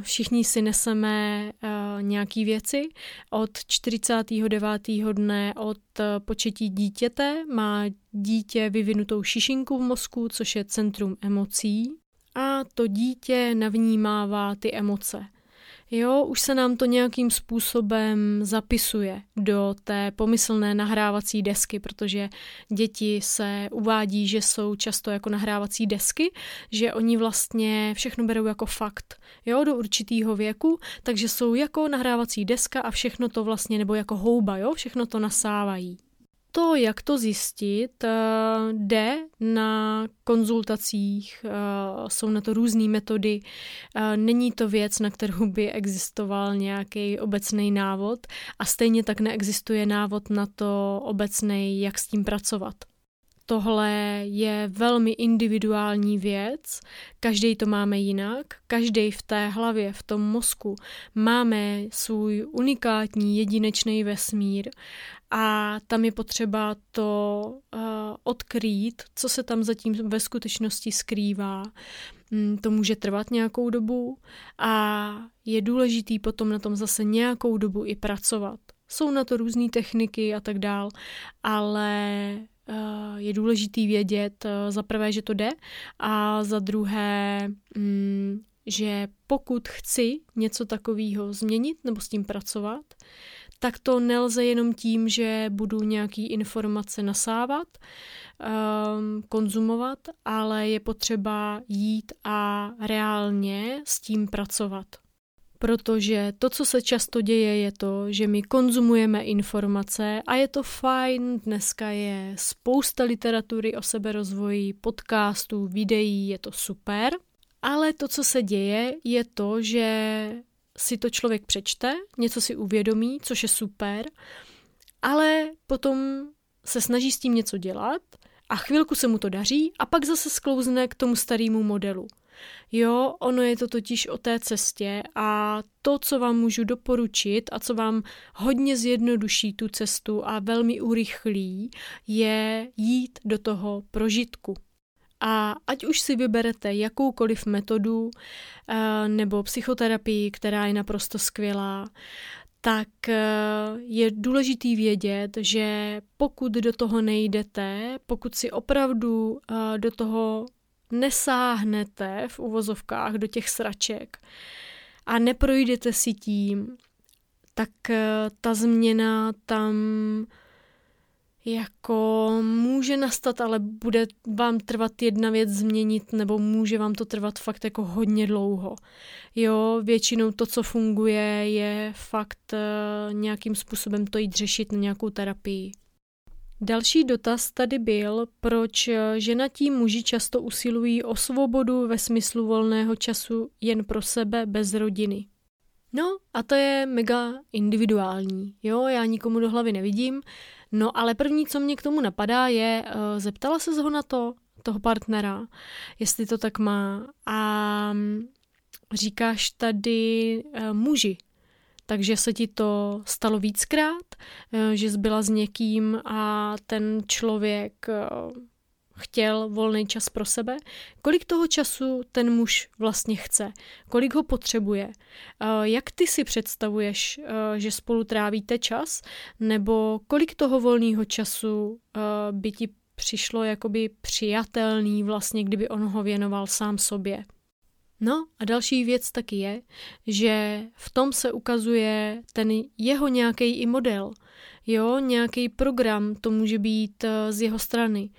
Speaker 1: všichni si neseme nějaký věci. Od 49. dne od početí dítěte má dítě vyvinutou šišinku v mozku, což je centrum emocí. A to dítě navnímává ty emoce. Jo, už se nám to nějakým způsobem zapisuje do té pomyslné nahrávací desky, protože děti se uvádí, že jsou často jako nahrávací desky, že oni vlastně všechno berou jako fakt, jo, do určitého věku, takže jsou jako nahrávací deska a všechno to vlastně, nebo jako houba, jo, všechno to nasávají to, jak to zjistit, eh, jde na konzultacích, eh, jsou na to různé metody. Eh, není to věc, na kterou by existoval nějaký obecný návod a stejně tak neexistuje návod na to obecný, jak s tím pracovat. Tohle je velmi individuální věc, každý to máme jinak, každý v té hlavě, v tom mozku máme svůj unikátní jedinečný vesmír a tam je potřeba to uh, odkrýt, co se tam zatím ve skutečnosti skrývá. Mm, to může trvat nějakou dobu a je důležitý potom na tom zase nějakou dobu i pracovat. Jsou na to různé techniky a tak dál, ale uh, je důležitý vědět uh, za prvé, že to jde a za druhé, um, že pokud chci něco takového změnit nebo s tím pracovat, tak to nelze jenom tím, že budu nějaký informace nasávat, um, konzumovat, ale je potřeba jít a reálně s tím pracovat. Protože to, co se často děje, je to, že my konzumujeme informace a je to fajn. Dneska je spousta literatury o seberozvoji, podcastů, videí, je to super. Ale to, co se děje, je to, že si to člověk přečte, něco si uvědomí, což je super, ale potom se snaží s tím něco dělat a chvilku se mu to daří a pak zase sklouzne k tomu starému modelu. Jo, ono je to totiž o té cestě a to, co vám můžu doporučit a co vám hodně zjednoduší tu cestu a velmi urychlí, je jít do toho prožitku. A ať už si vyberete jakoukoliv metodu eh, nebo psychoterapii, která je naprosto skvělá, tak eh, je důležitý vědět, že pokud do toho nejdete, pokud si opravdu eh, do toho nesáhnete v uvozovkách do těch sraček a neprojdete si tím, tak ta změna tam jako může nastat, ale bude vám trvat jedna věc změnit, nebo může vám to trvat fakt jako hodně dlouho. Jo, většinou to, co funguje, je fakt uh, nějakým způsobem to jít řešit na nějakou terapii. Další dotaz tady byl, proč eh, ženatí muži často usilují o svobodu ve smyslu volného času jen pro sebe bez rodiny. No a to je mega individuální. Jo, já nikomu do hlavy nevidím, No ale první, co mě k tomu napadá, je, uh, zeptala se ho na to, toho partnera, jestli to tak má. A um, říkáš tady uh, muži, takže se ti to stalo víckrát, uh, že jsi byla s někým a ten člověk chtěl volný čas pro sebe, kolik toho času ten muž vlastně chce, kolik ho potřebuje, jak ty si představuješ, že spolu trávíte čas, nebo kolik toho volného času by ti přišlo jakoby přijatelný vlastně, kdyby on ho věnoval sám sobě. No a další věc taky je, že v tom se ukazuje ten jeho nějaký i model. Jo, nějaký program to může být eh, z jeho strany.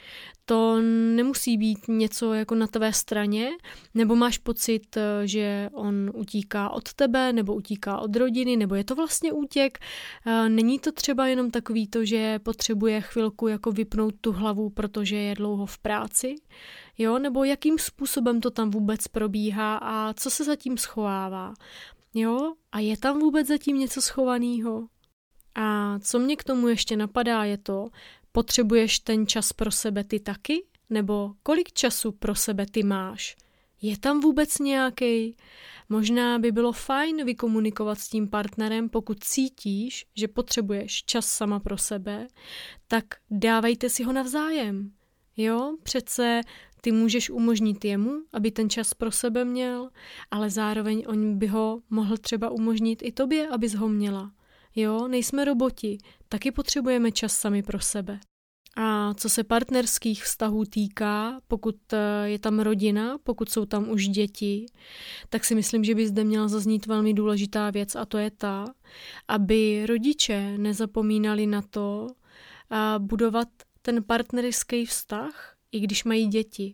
Speaker 1: To nemusí být něco jako na tvé straně, nebo máš pocit, eh, že on utíká od tebe, nebo utíká od rodiny, nebo je to vlastně útěk. Eh, není to třeba jenom takový to, že potřebuje chvilku jako vypnout tu hlavu, protože je dlouho v práci, jo, nebo jakým způsobem to tam vůbec probíhá a co se zatím schovává. Jo, a je tam vůbec zatím něco schovaného? A co mě k tomu ještě napadá je to, potřebuješ ten čas pro sebe ty taky? Nebo kolik času pro sebe ty máš? Je tam vůbec nějaký? Možná by bylo fajn vykomunikovat s tím partnerem, pokud cítíš, že potřebuješ čas sama pro sebe, tak dávejte si ho navzájem. Jo, přece ty můžeš umožnit jemu, aby ten čas pro sebe měl, ale zároveň on by ho mohl třeba umožnit i tobě, abys ho měla. Jo, nejsme roboti, taky potřebujeme čas sami pro sebe. A co se partnerských vztahů týká, pokud eh, je tam rodina, pokud jsou tam už děti, tak si myslím, že by zde měla zaznít velmi důležitá věc a to je ta, aby rodiče nezapomínali na to a budovat ten partnerský vztah, i když mají děti.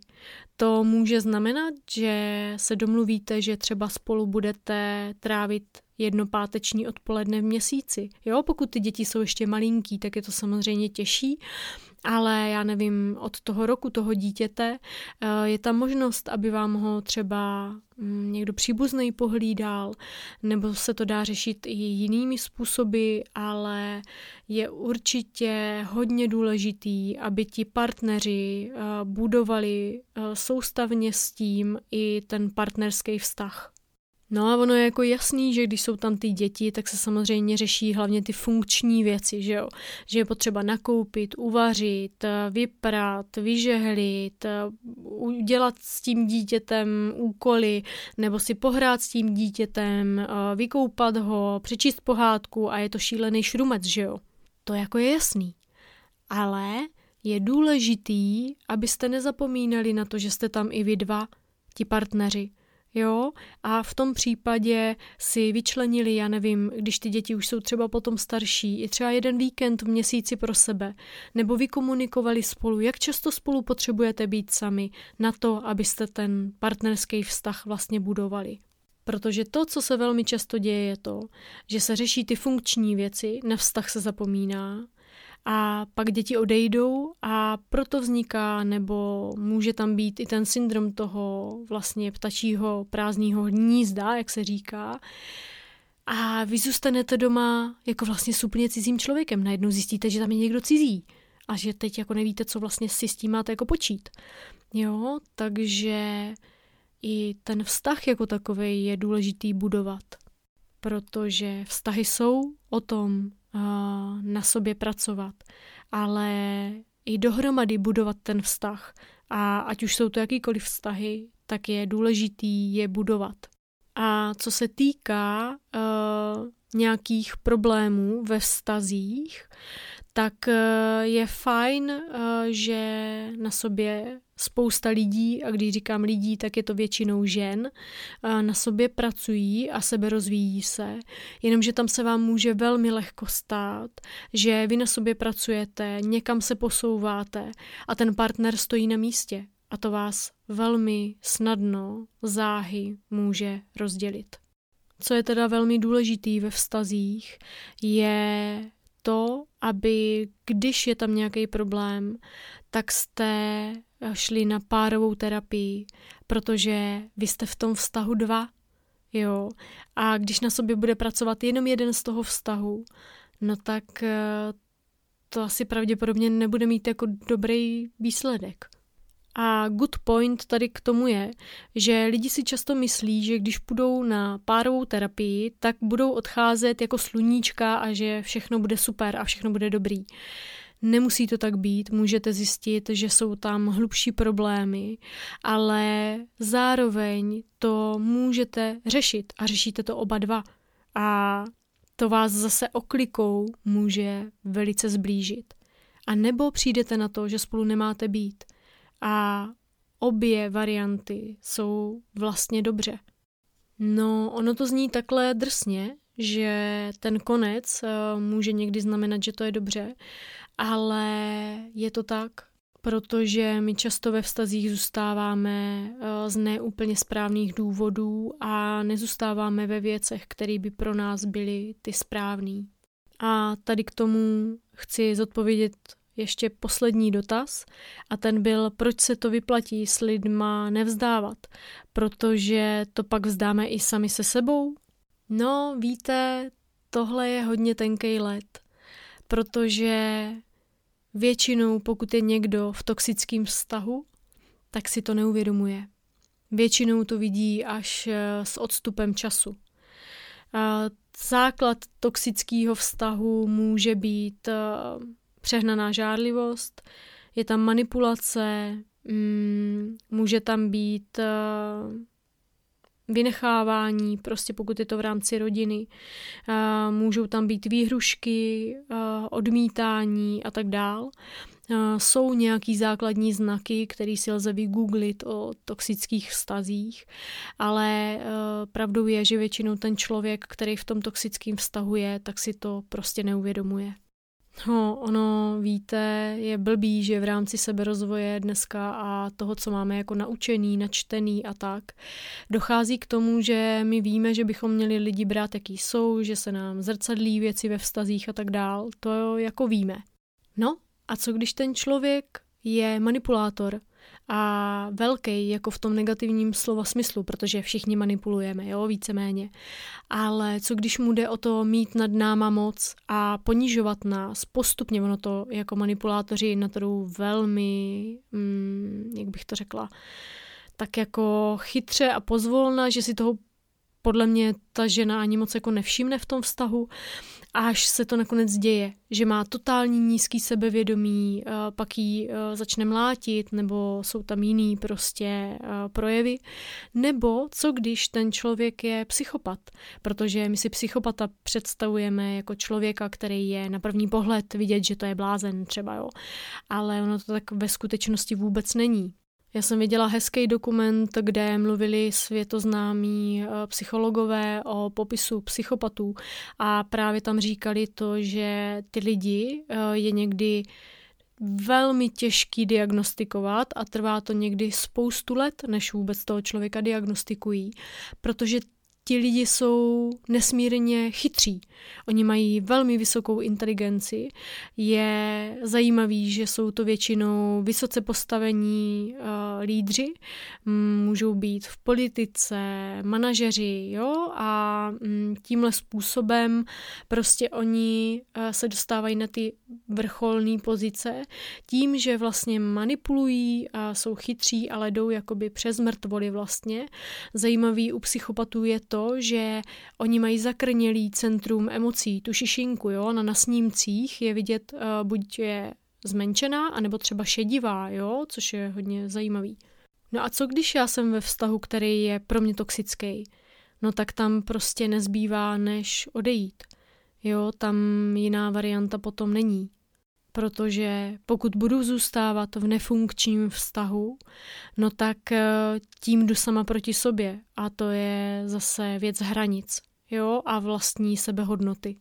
Speaker 1: To může znamenat, že se domluvíte, že třeba spolu budete trávit jedno páteční odpoledne v měsíci. Jo, pokud ty děti jsou ještě malinký, tak je to samozřejmě těžší, ale já nevím, od toho roku toho dítěte eh, je tam možnost, aby vám ho třeba mm, někdo příbuzný pohlídal, nebo se to dá řešit i jinými způsoby, ale je určitě hodně důležitý, aby ti partneři eh, budovali eh, soustavně s tím i ten partnerský vztah. No a ono je jako jasný, že když jsou tam ty děti, tak se samozřejmě řeší hlavně ty funkční věci, že jo. Že je potřeba nakoupit, uvařit, vyprat, vyžehlit, udělat s tím dítětem úkoly, nebo si pohrát s tím dítětem, vykoupat ho, přečíst pohádku a je to šílený šrumec, že jo. To jako je jasný. Ale je důležitý, abyste nezapomínali na to, že jste tam i vy dva, ti partneři, Jo, a v tom případě si vyčlenili, já nevím, když ty děti už jsou třeba potom starší, i třeba jeden víkend v měsíci pro sebe, nebo vykomunikovali spolu, jak často spolu potřebujete být sami na to, abyste ten partnerský vztah vlastně budovali. Protože to, co se velmi často děje, je to, že se řeší ty funkční věci, na vztah se zapomíná, a pak děti odejdou a proto vzniká nebo může tam být i ten syndrom toho vlastně ptačího prázdného hnízda, jak se říká. A vy zůstanete doma jako vlastně s úplně cizím člověkem. Najednou zjistíte, že tam je někdo cizí a že teď jako nevíte, co vlastně si s tím máte jako počít. Jo, takže i ten vztah jako takový je důležitý budovat. Protože vztahy jsou o tom, na sobě pracovat, ale i dohromady budovat ten vztah. A ať už jsou to jakýkoliv vztahy, tak je důležitý je budovat. A co se týká uh, nějakých problémů ve vztazích, tak uh, je fajn, uh, že na sobě spousta lidí, a když říkám lidí, tak je to většinou žen, na sobě pracují a sebe rozvíjí se, jenomže tam se vám může velmi lehko stát, že vy na sobě pracujete, někam se posouváte a ten partner stojí na místě a to vás velmi snadno záhy může rozdělit. Co je teda velmi důležitý ve vztazích, je to, aby když je tam nějaký problém, tak jste šli na párovou terapii, protože vy jste v tom vztahu dva, jo. A když na sobě bude pracovat jenom jeden z toho vztahu, no tak eh, to asi pravděpodobně nebude mít jako dobrý výsledek. A good point tady k tomu je, že lidi si často myslí, že když půjdou na párovou terapii, tak budou odcházet jako sluníčka a že všechno bude super a všechno bude dobrý. Nemusí to tak být, můžete zjistit, že jsou tam hlubší problémy, ale zároveň to můžete řešit a řešíte to oba dva. A to vás zase oklikou může velice zblížit. A nebo přijdete na to, že spolu nemáte být. A obě varianty jsou vlastně dobře. No, ono to zní takhle drsně, že ten konec uh, může někdy znamenat, že to je dobře, ale je to tak, protože my často ve vztazích zůstáváme uh, z neúplně správných důvodů a nezůstáváme ve věcech, které by pro nás byly ty správný. A tady k tomu chci zodpovědět ještě poslední dotaz a ten byl, proč se to vyplatí s lidma nevzdávat, protože to pak vzdáme i sami se sebou. No, víte, tohle je hodně tenký let, protože většinou, pokud je někdo v toxickém vztahu, tak si to neuvědomuje. Většinou to vidí až eh, s odstupem času. Základ toxického vztahu může být eh, přehnaná žádlivost, je tam manipulace, mm, může tam být vynechávání, prostě pokud je to v rámci rodiny, uh, můžou tam být výhrušky, uh, odmítání a tak dál. Jsou nějaký základní znaky, které si lze vygooglit o toxických vztazích, ale pravdou je, že většinou ten člověk, který v tom toxickém vztahu je, tak si to prostě neuvědomuje. No, ono, víte, je blbý, že v rámci seberozvoje dneska a toho, co máme jako naučený, načtený a tak, dochází k tomu, že my víme, že bychom měli lidi brát, jaký jsou, že se nám zrcadlí věci ve vztazích a tak dál. To jako víme. No, a co když ten člověk je manipulátor, a velký, jako v tom negativním slova smyslu, protože všichni manipulujeme, jo, víceméně. Ale co když mu jde o to mít nad náma moc a ponižovat nás postupně, ono to jako manipulátoři na to velmi, mm, jak bych to řekla, tak jako chytře a pozvolna, že si toho podle mě ta žena ani moc jako nevšimne v tom vztahu až se to nakonec děje, že má totální nízký sebevědomí, eh, pak jí eh, začne mlátit, nebo jsou tam jiný prostě eh, projevy, nebo co když ten člověk je psychopat, protože my si psychopata představujeme jako člověka, který je na první pohled vidět, že to je blázen třeba, jo. Ale ono to tak ve skutečnosti vůbec není. Já jsem viděla hezký dokument, kde mluvili světoznámí eh, psychologové o popisu psychopatů a právě tam říkali to, že ty lidi eh, je někdy velmi těžký diagnostikovat a trvá to někdy spoustu let, než vůbec toho člověka diagnostikují, protože ti lidi jsou nesmírně chytří. Oni mají velmi vysokou inteligenci. Je zajímavý, že jsou to většinou vysoce postavení uh, lídři, můžou být v politice, manažeři, jo, a um, tímhle způsobem prostě oni uh, se dostávají na ty vrcholné pozice tím, že vlastně manipulují a jsou chytří, ale jdou jakoby přes mrtvoli vlastně. Zajímavý u psychopatů je to, že oni mají zakrnělý centrum emocí, tu šišinku, jo, na nasnímcích je vidět, uh, buď je zmenšená, anebo třeba šedivá, jo, což je hodně zajímavý. No a co když já jsem ve vztahu, který je pro mě toxický? No tak tam prostě nezbývá, než odejít. Jo, tam jiná varianta potom není protože pokud budu zůstávat v nefunkčním vztahu, no tak eh, tím jdu sama proti sobě a to je zase věc hranic, jo, a vlastní sebehodnoty.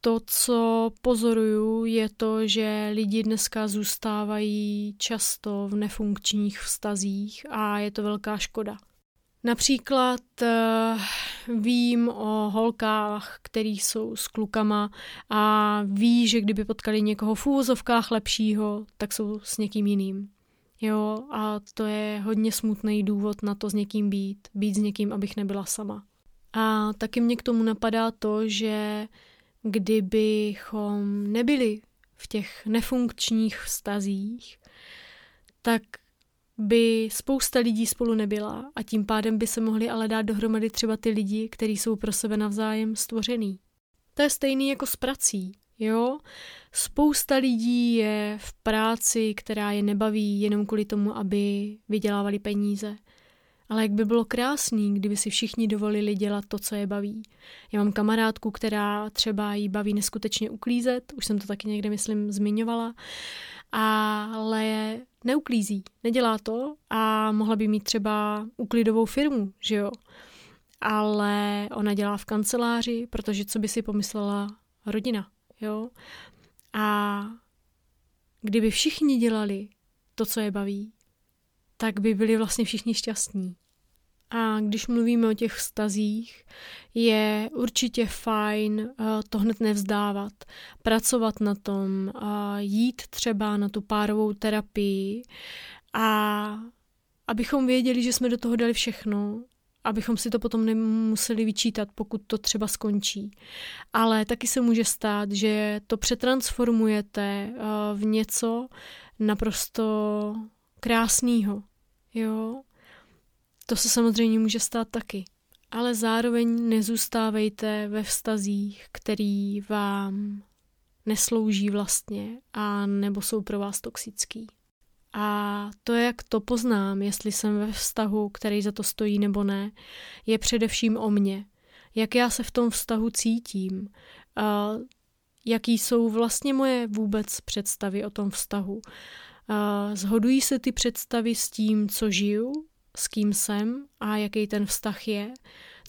Speaker 1: To, co pozoruju, je to, že lidi dneska zůstávají často v nefunkčních vztazích a je to velká škoda. Například uh, vím o holkách, který jsou s klukama a ví, že kdyby potkali někoho v úvozovkách lepšího, tak jsou s někým jiným. Jo, a to je hodně smutný důvod na to s někým být, být s někým, abych nebyla sama. A taky mě k tomu napadá to, že kdybychom nebyli v těch nefunkčních vztazích, tak by spousta lidí spolu nebyla a tím pádem by se mohli ale dát dohromady třeba ty lidi, kteří jsou pro sebe navzájem stvořený. To je stejný jako s prací, jo? Spousta lidí je v práci, která je nebaví jenom kvůli tomu, aby vydělávali peníze. Ale jak by bylo krásný, kdyby si všichni dovolili dělat to, co je baví. Já mám kamarádku, která třeba jí baví neskutečně uklízet, už jsem to taky někde, myslím, zmiňovala, ale neuklízí, nedělá to a mohla by mít třeba uklidovou firmu, že jo. Ale ona dělá v kanceláři, protože co by si pomyslela rodina, jo. A kdyby všichni dělali to, co je baví, tak by byli vlastně všichni šťastní. A když mluvíme o těch vztazích, je určitě fajn uh, to hned nevzdávat, pracovat na tom, uh, jít třeba na tu párovou terapii a abychom věděli, že jsme do toho dali všechno, abychom si to potom nemuseli vyčítat, pokud to třeba skončí. Ale taky se může stát, že to přetransformujete uh, v něco naprosto krásného. Jo, to se samozřejmě může stát taky. Ale zároveň nezůstávejte ve vztazích, který vám neslouží vlastně a nebo jsou pro vás toxický. A to, jak to poznám, jestli jsem ve vztahu, který za to stojí nebo ne, je především o mně. Jak já se v tom vztahu cítím, jaký jsou vlastně moje vůbec představy o tom vztahu. Zhodují se ty představy s tím, co žiju, s kým jsem a jaký ten vztah je,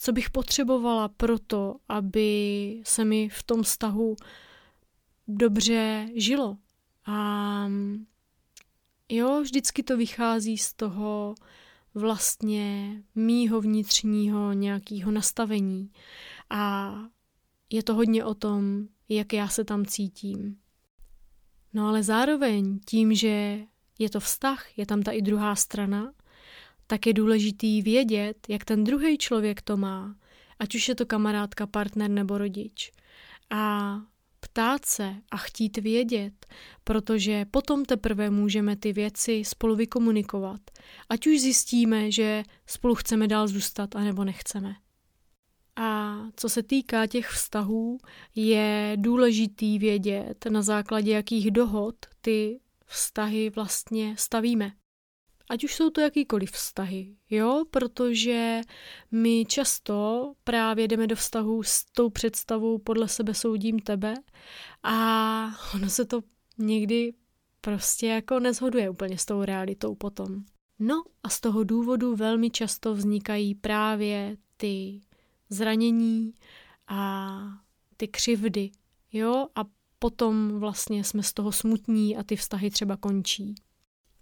Speaker 1: co bych potřebovala pro to, aby se mi v tom vztahu dobře žilo. A jo, vždycky to vychází z toho vlastně mýho vnitřního nějakého nastavení. A je to hodně o tom, jak já se tam cítím. No ale zároveň tím, že je to vztah, je tam ta i druhá strana, tak je důležitý vědět, jak ten druhý člověk to má, ať už je to kamarádka, partner nebo rodič. A ptát se a chtít vědět, protože potom teprve můžeme ty věci spolu vykomunikovat, ať už zjistíme, že spolu chceme dál zůstat, anebo nechceme. A co se týká těch vztahů, je důležitý vědět, na základě jakých dohod ty vztahy vlastně stavíme. Ať už jsou to jakýkoliv vztahy, jo, protože my často právě jdeme do vztahu s tou představou podle sebe soudím tebe a ono se to někdy prostě jako nezhoduje úplně s tou realitou potom. No a z toho důvodu velmi často vznikají právě ty zranění a ty křivdy, jo, a potom vlastně jsme z toho smutní a ty vztahy třeba končí.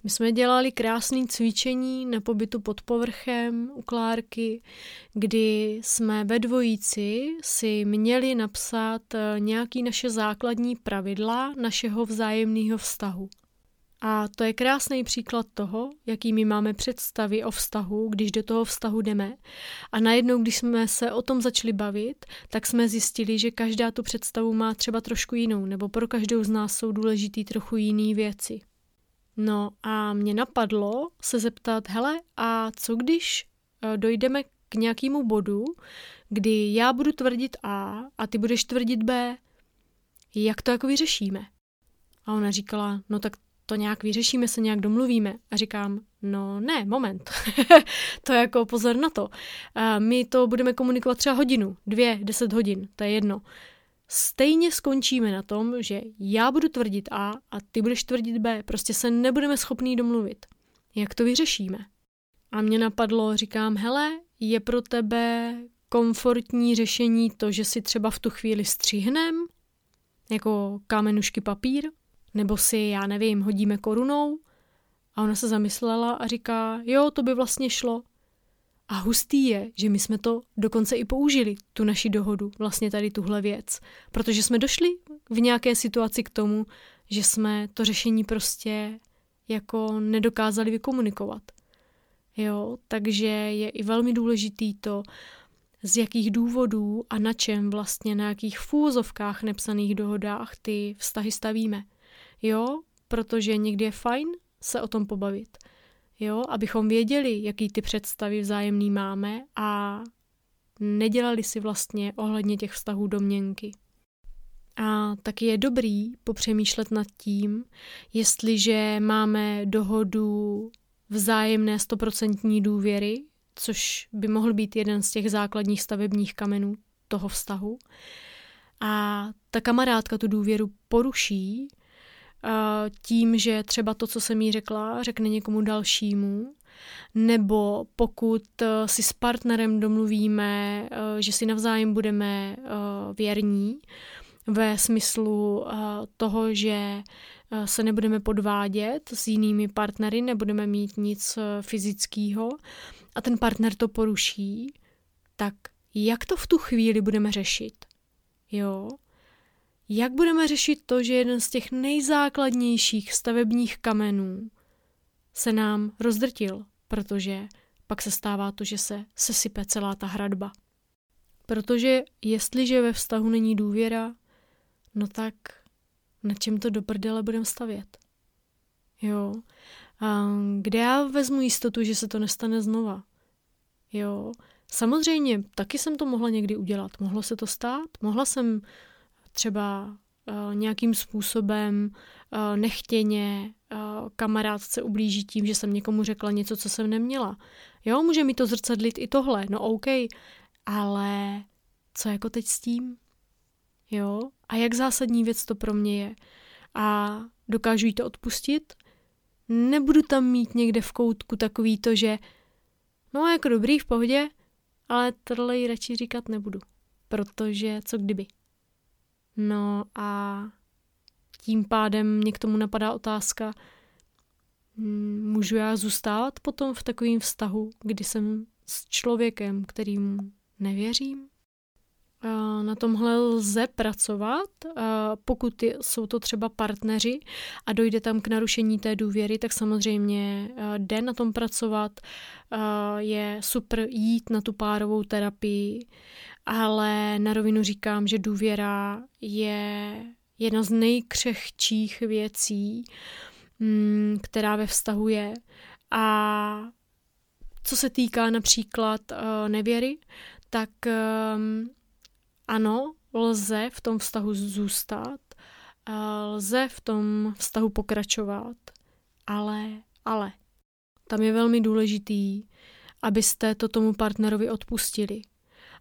Speaker 1: My jsme dělali krásné cvičení na pobytu pod povrchem u Klárky, kdy jsme ve dvojici si měli napsat eh, nějaký naše základní pravidla našeho vzájemného vztahu. A to je krásný příklad toho, jaký my máme představy o vztahu, když do toho vztahu jdeme. A najednou, když jsme se o tom začali bavit, tak jsme zjistili, že každá tu představu má třeba trošku jinou, nebo pro každou z nás jsou důležitý trochu jiný věci. No a mě napadlo se zeptat, hele, a co když eh, dojdeme k nějakému bodu, kdy já budu tvrdit A a ty budeš tvrdit B, jak to jako vyřešíme? A ona říkala, no tak to nějak vyřešíme, se nějak domluvíme. A říkám, no ne, moment, to je jako pozor na to. A my to budeme komunikovat třeba hodinu, dvě, deset hodin, to je jedno stejně skončíme na tom, že já budu tvrdit A a ty budeš tvrdit B. Prostě se nebudeme schopní domluvit. Jak to vyřešíme? A mě napadlo, říkám, hele, je pro tebe komfortní řešení to, že si třeba v tu chvíli střihnem, jako kámenušky papír, nebo si, já nevím, hodíme korunou. A ona se zamyslela a říká, jo, to by vlastně šlo. A hustý je, že my jsme to dokonce i použili, tu naši dohodu, vlastně tady tuhle věc. Protože jsme došli v nějaké situaci k tomu, že jsme to řešení prostě jako nedokázali vykomunikovat. Jo, takže je i velmi důležitý to, z jakých důvodů a na čem vlastně, na jakých fúzovkách nepsaných dohodách ty vztahy stavíme. Jo, protože někdy je fajn se o tom pobavit jo, abychom věděli, jaký ty představy vzájemný máme a nedělali si vlastně ohledně těch vztahů domněnky. A taky je dobrý popřemýšlet nad tím, jestliže máme dohodu vzájemné stoprocentní důvěry, což by mohl být jeden z těch základních stavebních kamenů toho vztahu. A ta kamarádka tu důvěru poruší tím, že třeba to, co jsem jí řekla, řekne někomu dalšímu, nebo pokud e, si s partnerem domluvíme, e, že si navzájem budeme věrní, ve smyslu toho, že se nebudeme podvádět s jinými partnery, nebudeme mít nic fyzického a ten partner to poruší, tak jak to v tu chvíli budeme řešit? Jo? Jak budeme řešit to, že jeden z těch nejzákladnějších stavebních kamenů se nám rozdrtil, protože pak se stává to, že se sesype celá ta hradba. Protože jestliže ve vztahu není důvěra, no tak na čem to do prdele budeme stavět? Jo. A kde já vezmu jistotu, že se to nestane znova? Jo. Samozřejmě, taky jsem to mohla někdy udělat. Mohlo se to stát? Mohla jsem třeba uh, nějakým způsobem uh, nechtěně uh, kamarádce ublížit tím, že jsem někomu řekla něco, co jsem neměla. Jo, může mi to zrcadlit i tohle, no OK, ale co jako teď s tím? Jo, a jak zásadní věc to pro mě je? A dokážu jí to odpustit? Nebudu tam mít někde v koutku takový to, že no jako dobrý, v pohodě, ale tohle ji radši říkat nebudu, protože co kdyby. No a tím pádem mě k tomu napadá otázka, můžu já zůstávat potom v takovém vztahu, kdy jsem s člověkem, kterým nevěřím? Na tomhle lze pracovat, pokud jsou to třeba partneři a dojde tam k narušení té důvěry, tak samozřejmě jde na tom pracovat. Je super jít na tu párovou terapii, ale na rovinu říkám, že důvěra je jedna z nejkřehčích věcí, mm, která ve vztahu je. A co se týká například nevěry, tak ehm, ano, lze v tom vztahu zůstat, lze v tom vztahu pokračovat, ale, ale. Tam je velmi důležitý, abyste to tomu partnerovi odpustili.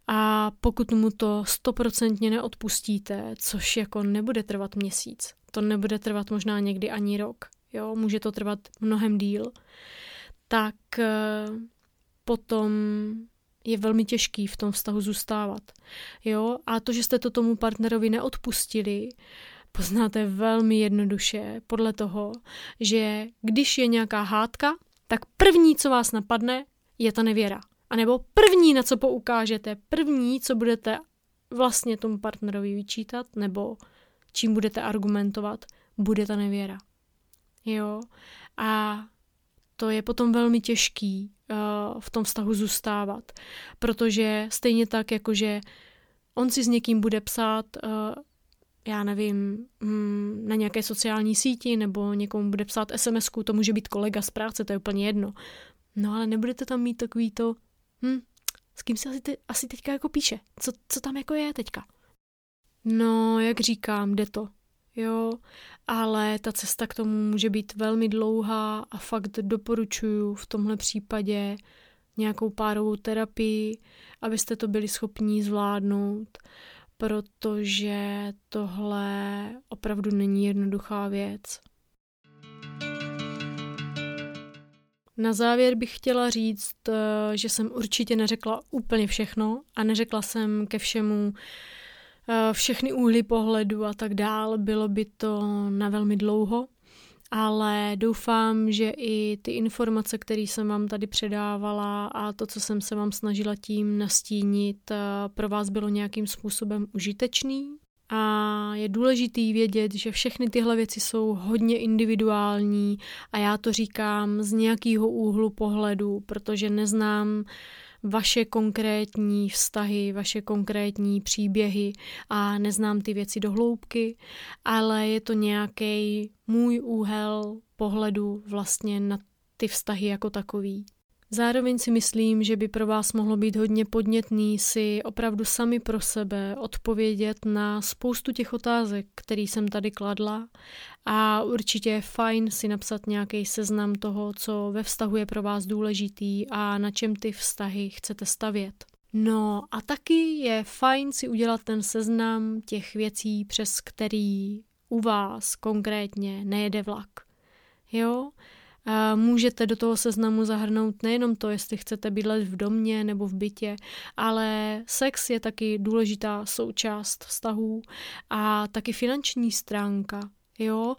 Speaker 1: A pokud mu to stoprocentně neodpustíte, což jako nebude trvat měsíc, to nebude trvat možná někdy ani rok, jo, může to trvat mnohem díl, tak eh, potom je velmi těžký v tom vztahu zůstávat. Jo? A to, že jste to tomu partnerovi neodpustili, poznáte velmi jednoduše podle toho, že když je nějaká hádka, tak první, co vás napadne, je ta nevěra. A nebo první, na co poukážete, první, co budete vlastně tomu partnerovi vyčítat, nebo čím budete argumentovat, bude ta nevěra. Jo? A to je potom velmi těžký uh, v tom vztahu zůstávat, protože stejně tak, jakože on si s někým bude psát, uh, já nevím, mm, na nějaké sociální síti nebo někomu bude psát sms to může být kolega z práce, to je úplně jedno. No ale nebudete tam mít takový to, hm, s kým se asi, te, asi teďka jako píše, co, co tam jako je teďka. No, jak říkám, jde to jo, ale ta cesta k tomu může být velmi dlouhá a fakt doporučuju v tomhle případě nějakou párovou terapii, abyste to byli schopní zvládnout, protože tohle opravdu není jednoduchá věc. Na závěr bych chtěla říct, eh, že jsem určitě neřekla úplně všechno a neřekla jsem ke všemu Eh, všechny úhly pohledu a tak dál. Bylo by to na velmi dlouho, ale doufám, že i ty informace, které jsem vám tady předávala a to, co jsem se vám snažila tím nastínit, eh, pro vás bylo nějakým způsobem užitečný. A je důležitý vědět, že všechny tyhle věci jsou hodně individuální a já to říkám z nějakého úhlu pohledu, protože neznám vaše konkrétní vztahy, vaše konkrétní příběhy a neznám ty věci do hloubky, ale je to nějaký můj úhel pohledu vlastně na ty vztahy jako takový. Zároveň si myslím, že by pro vás mohlo být hodně podnětný si opravdu sami pro sebe odpovědět na spoustu těch otázek, který jsem tady kladla a určitě je fajn si napsat nějaký seznam toho, co ve vztahu je pro vás důležitý a na čem ty vztahy chcete stavět. No a taky je fajn si udělat ten seznam těch věcí, přes který u vás konkrétně nejede vlak. Jo? A můžete do toho seznamu zahrnout nejenom to, jestli chcete bydlet v domě nebo v bytě, ale sex je taky důležitá součást vztahů a taky finanční stránka. Jo?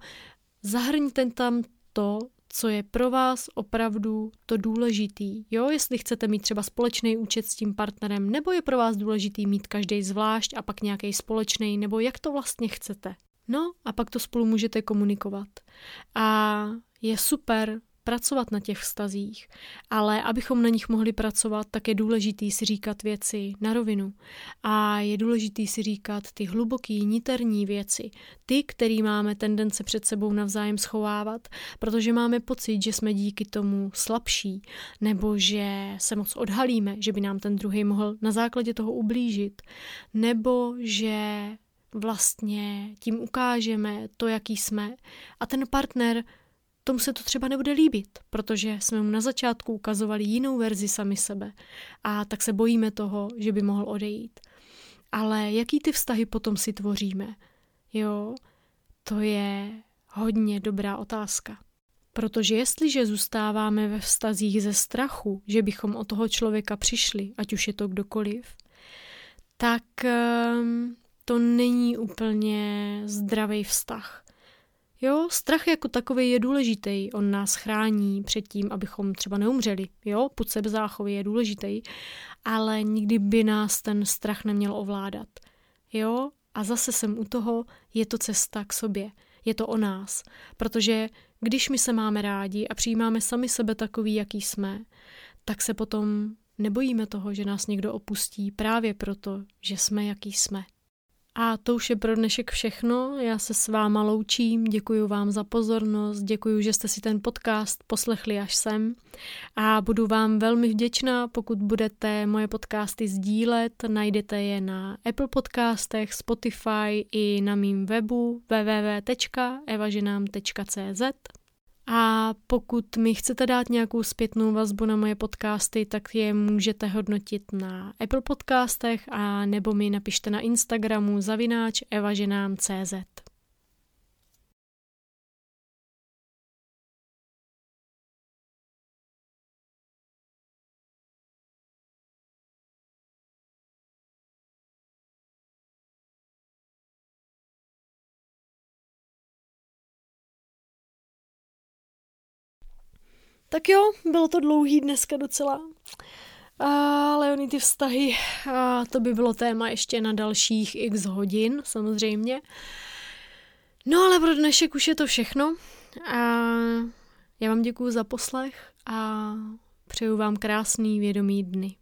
Speaker 1: Zahrňte tam to, co je pro vás opravdu to důležitý. Jo, jestli chcete mít třeba společný účet s tím partnerem, nebo je pro vás důležitý mít každý zvlášť a pak nějaký společný, nebo jak to vlastně chcete. No a pak to spolu můžete komunikovat. A je super pracovat na těch vztazích, ale abychom na nich mohli pracovat, tak je důležitý si říkat věci na rovinu. A je důležitý si říkat ty hluboký, niterní věci, ty, který máme tendence před sebou navzájem schovávat, protože máme pocit, že jsme díky tomu slabší, nebo že se moc odhalíme, že by nám ten druhý mohl na základě toho ublížit, nebo že vlastně tím ukážeme to, jaký jsme a ten partner tomu se to třeba nebude líbit, protože jsme mu na začátku ukazovali jinou verzi sami sebe a tak se bojíme toho, že by mohl odejít. Ale jaký ty vztahy potom si tvoříme? Jo, to je hodně dobrá otázka. Protože jestliže zůstáváme ve vztazích ze strachu, že bychom o toho člověka přišli, ať už je to kdokoliv, tak ehm, to není úplně zdravý vztah. Jo, strach jako takový je důležitý. On nás chrání před tím, abychom třeba neumřeli. Jo, put sebezáchovy je důležitý, ale nikdy by nás ten strach neměl ovládat. Jo, a zase jsem u toho, je to cesta k sobě. Je to o nás. Protože když my se máme rádi a přijímáme sami sebe takový, jaký jsme, tak se potom nebojíme toho, že nás někdo opustí právě proto, že jsme, jaký jsme. A to už je pro dnešek všechno. Já se s váma loučím, děkuji vám za pozornost, děkuji, že jste si ten podcast poslechli až sem a budu vám velmi vděčná, pokud budete moje podcasty sdílet. Najdete je na Apple podcastech, Spotify i na mým webu www.evaženám.cz. A pokud mi chcete dát nějakou zpětnou vazbu na moje podcasty, tak je můžete hodnotit na Apple podcastech a nebo mi napište na Instagramu zavináč evaženám.cz. Tak jo, bylo to dlouhý dneska docela. Ale oni ty vztahy, a to by bylo téma ještě na dalších x hodin, samozřejmě. No ale pro dnešek už je to všechno. A já vám děkuju za poslech a přeju vám krásný vědomý dny.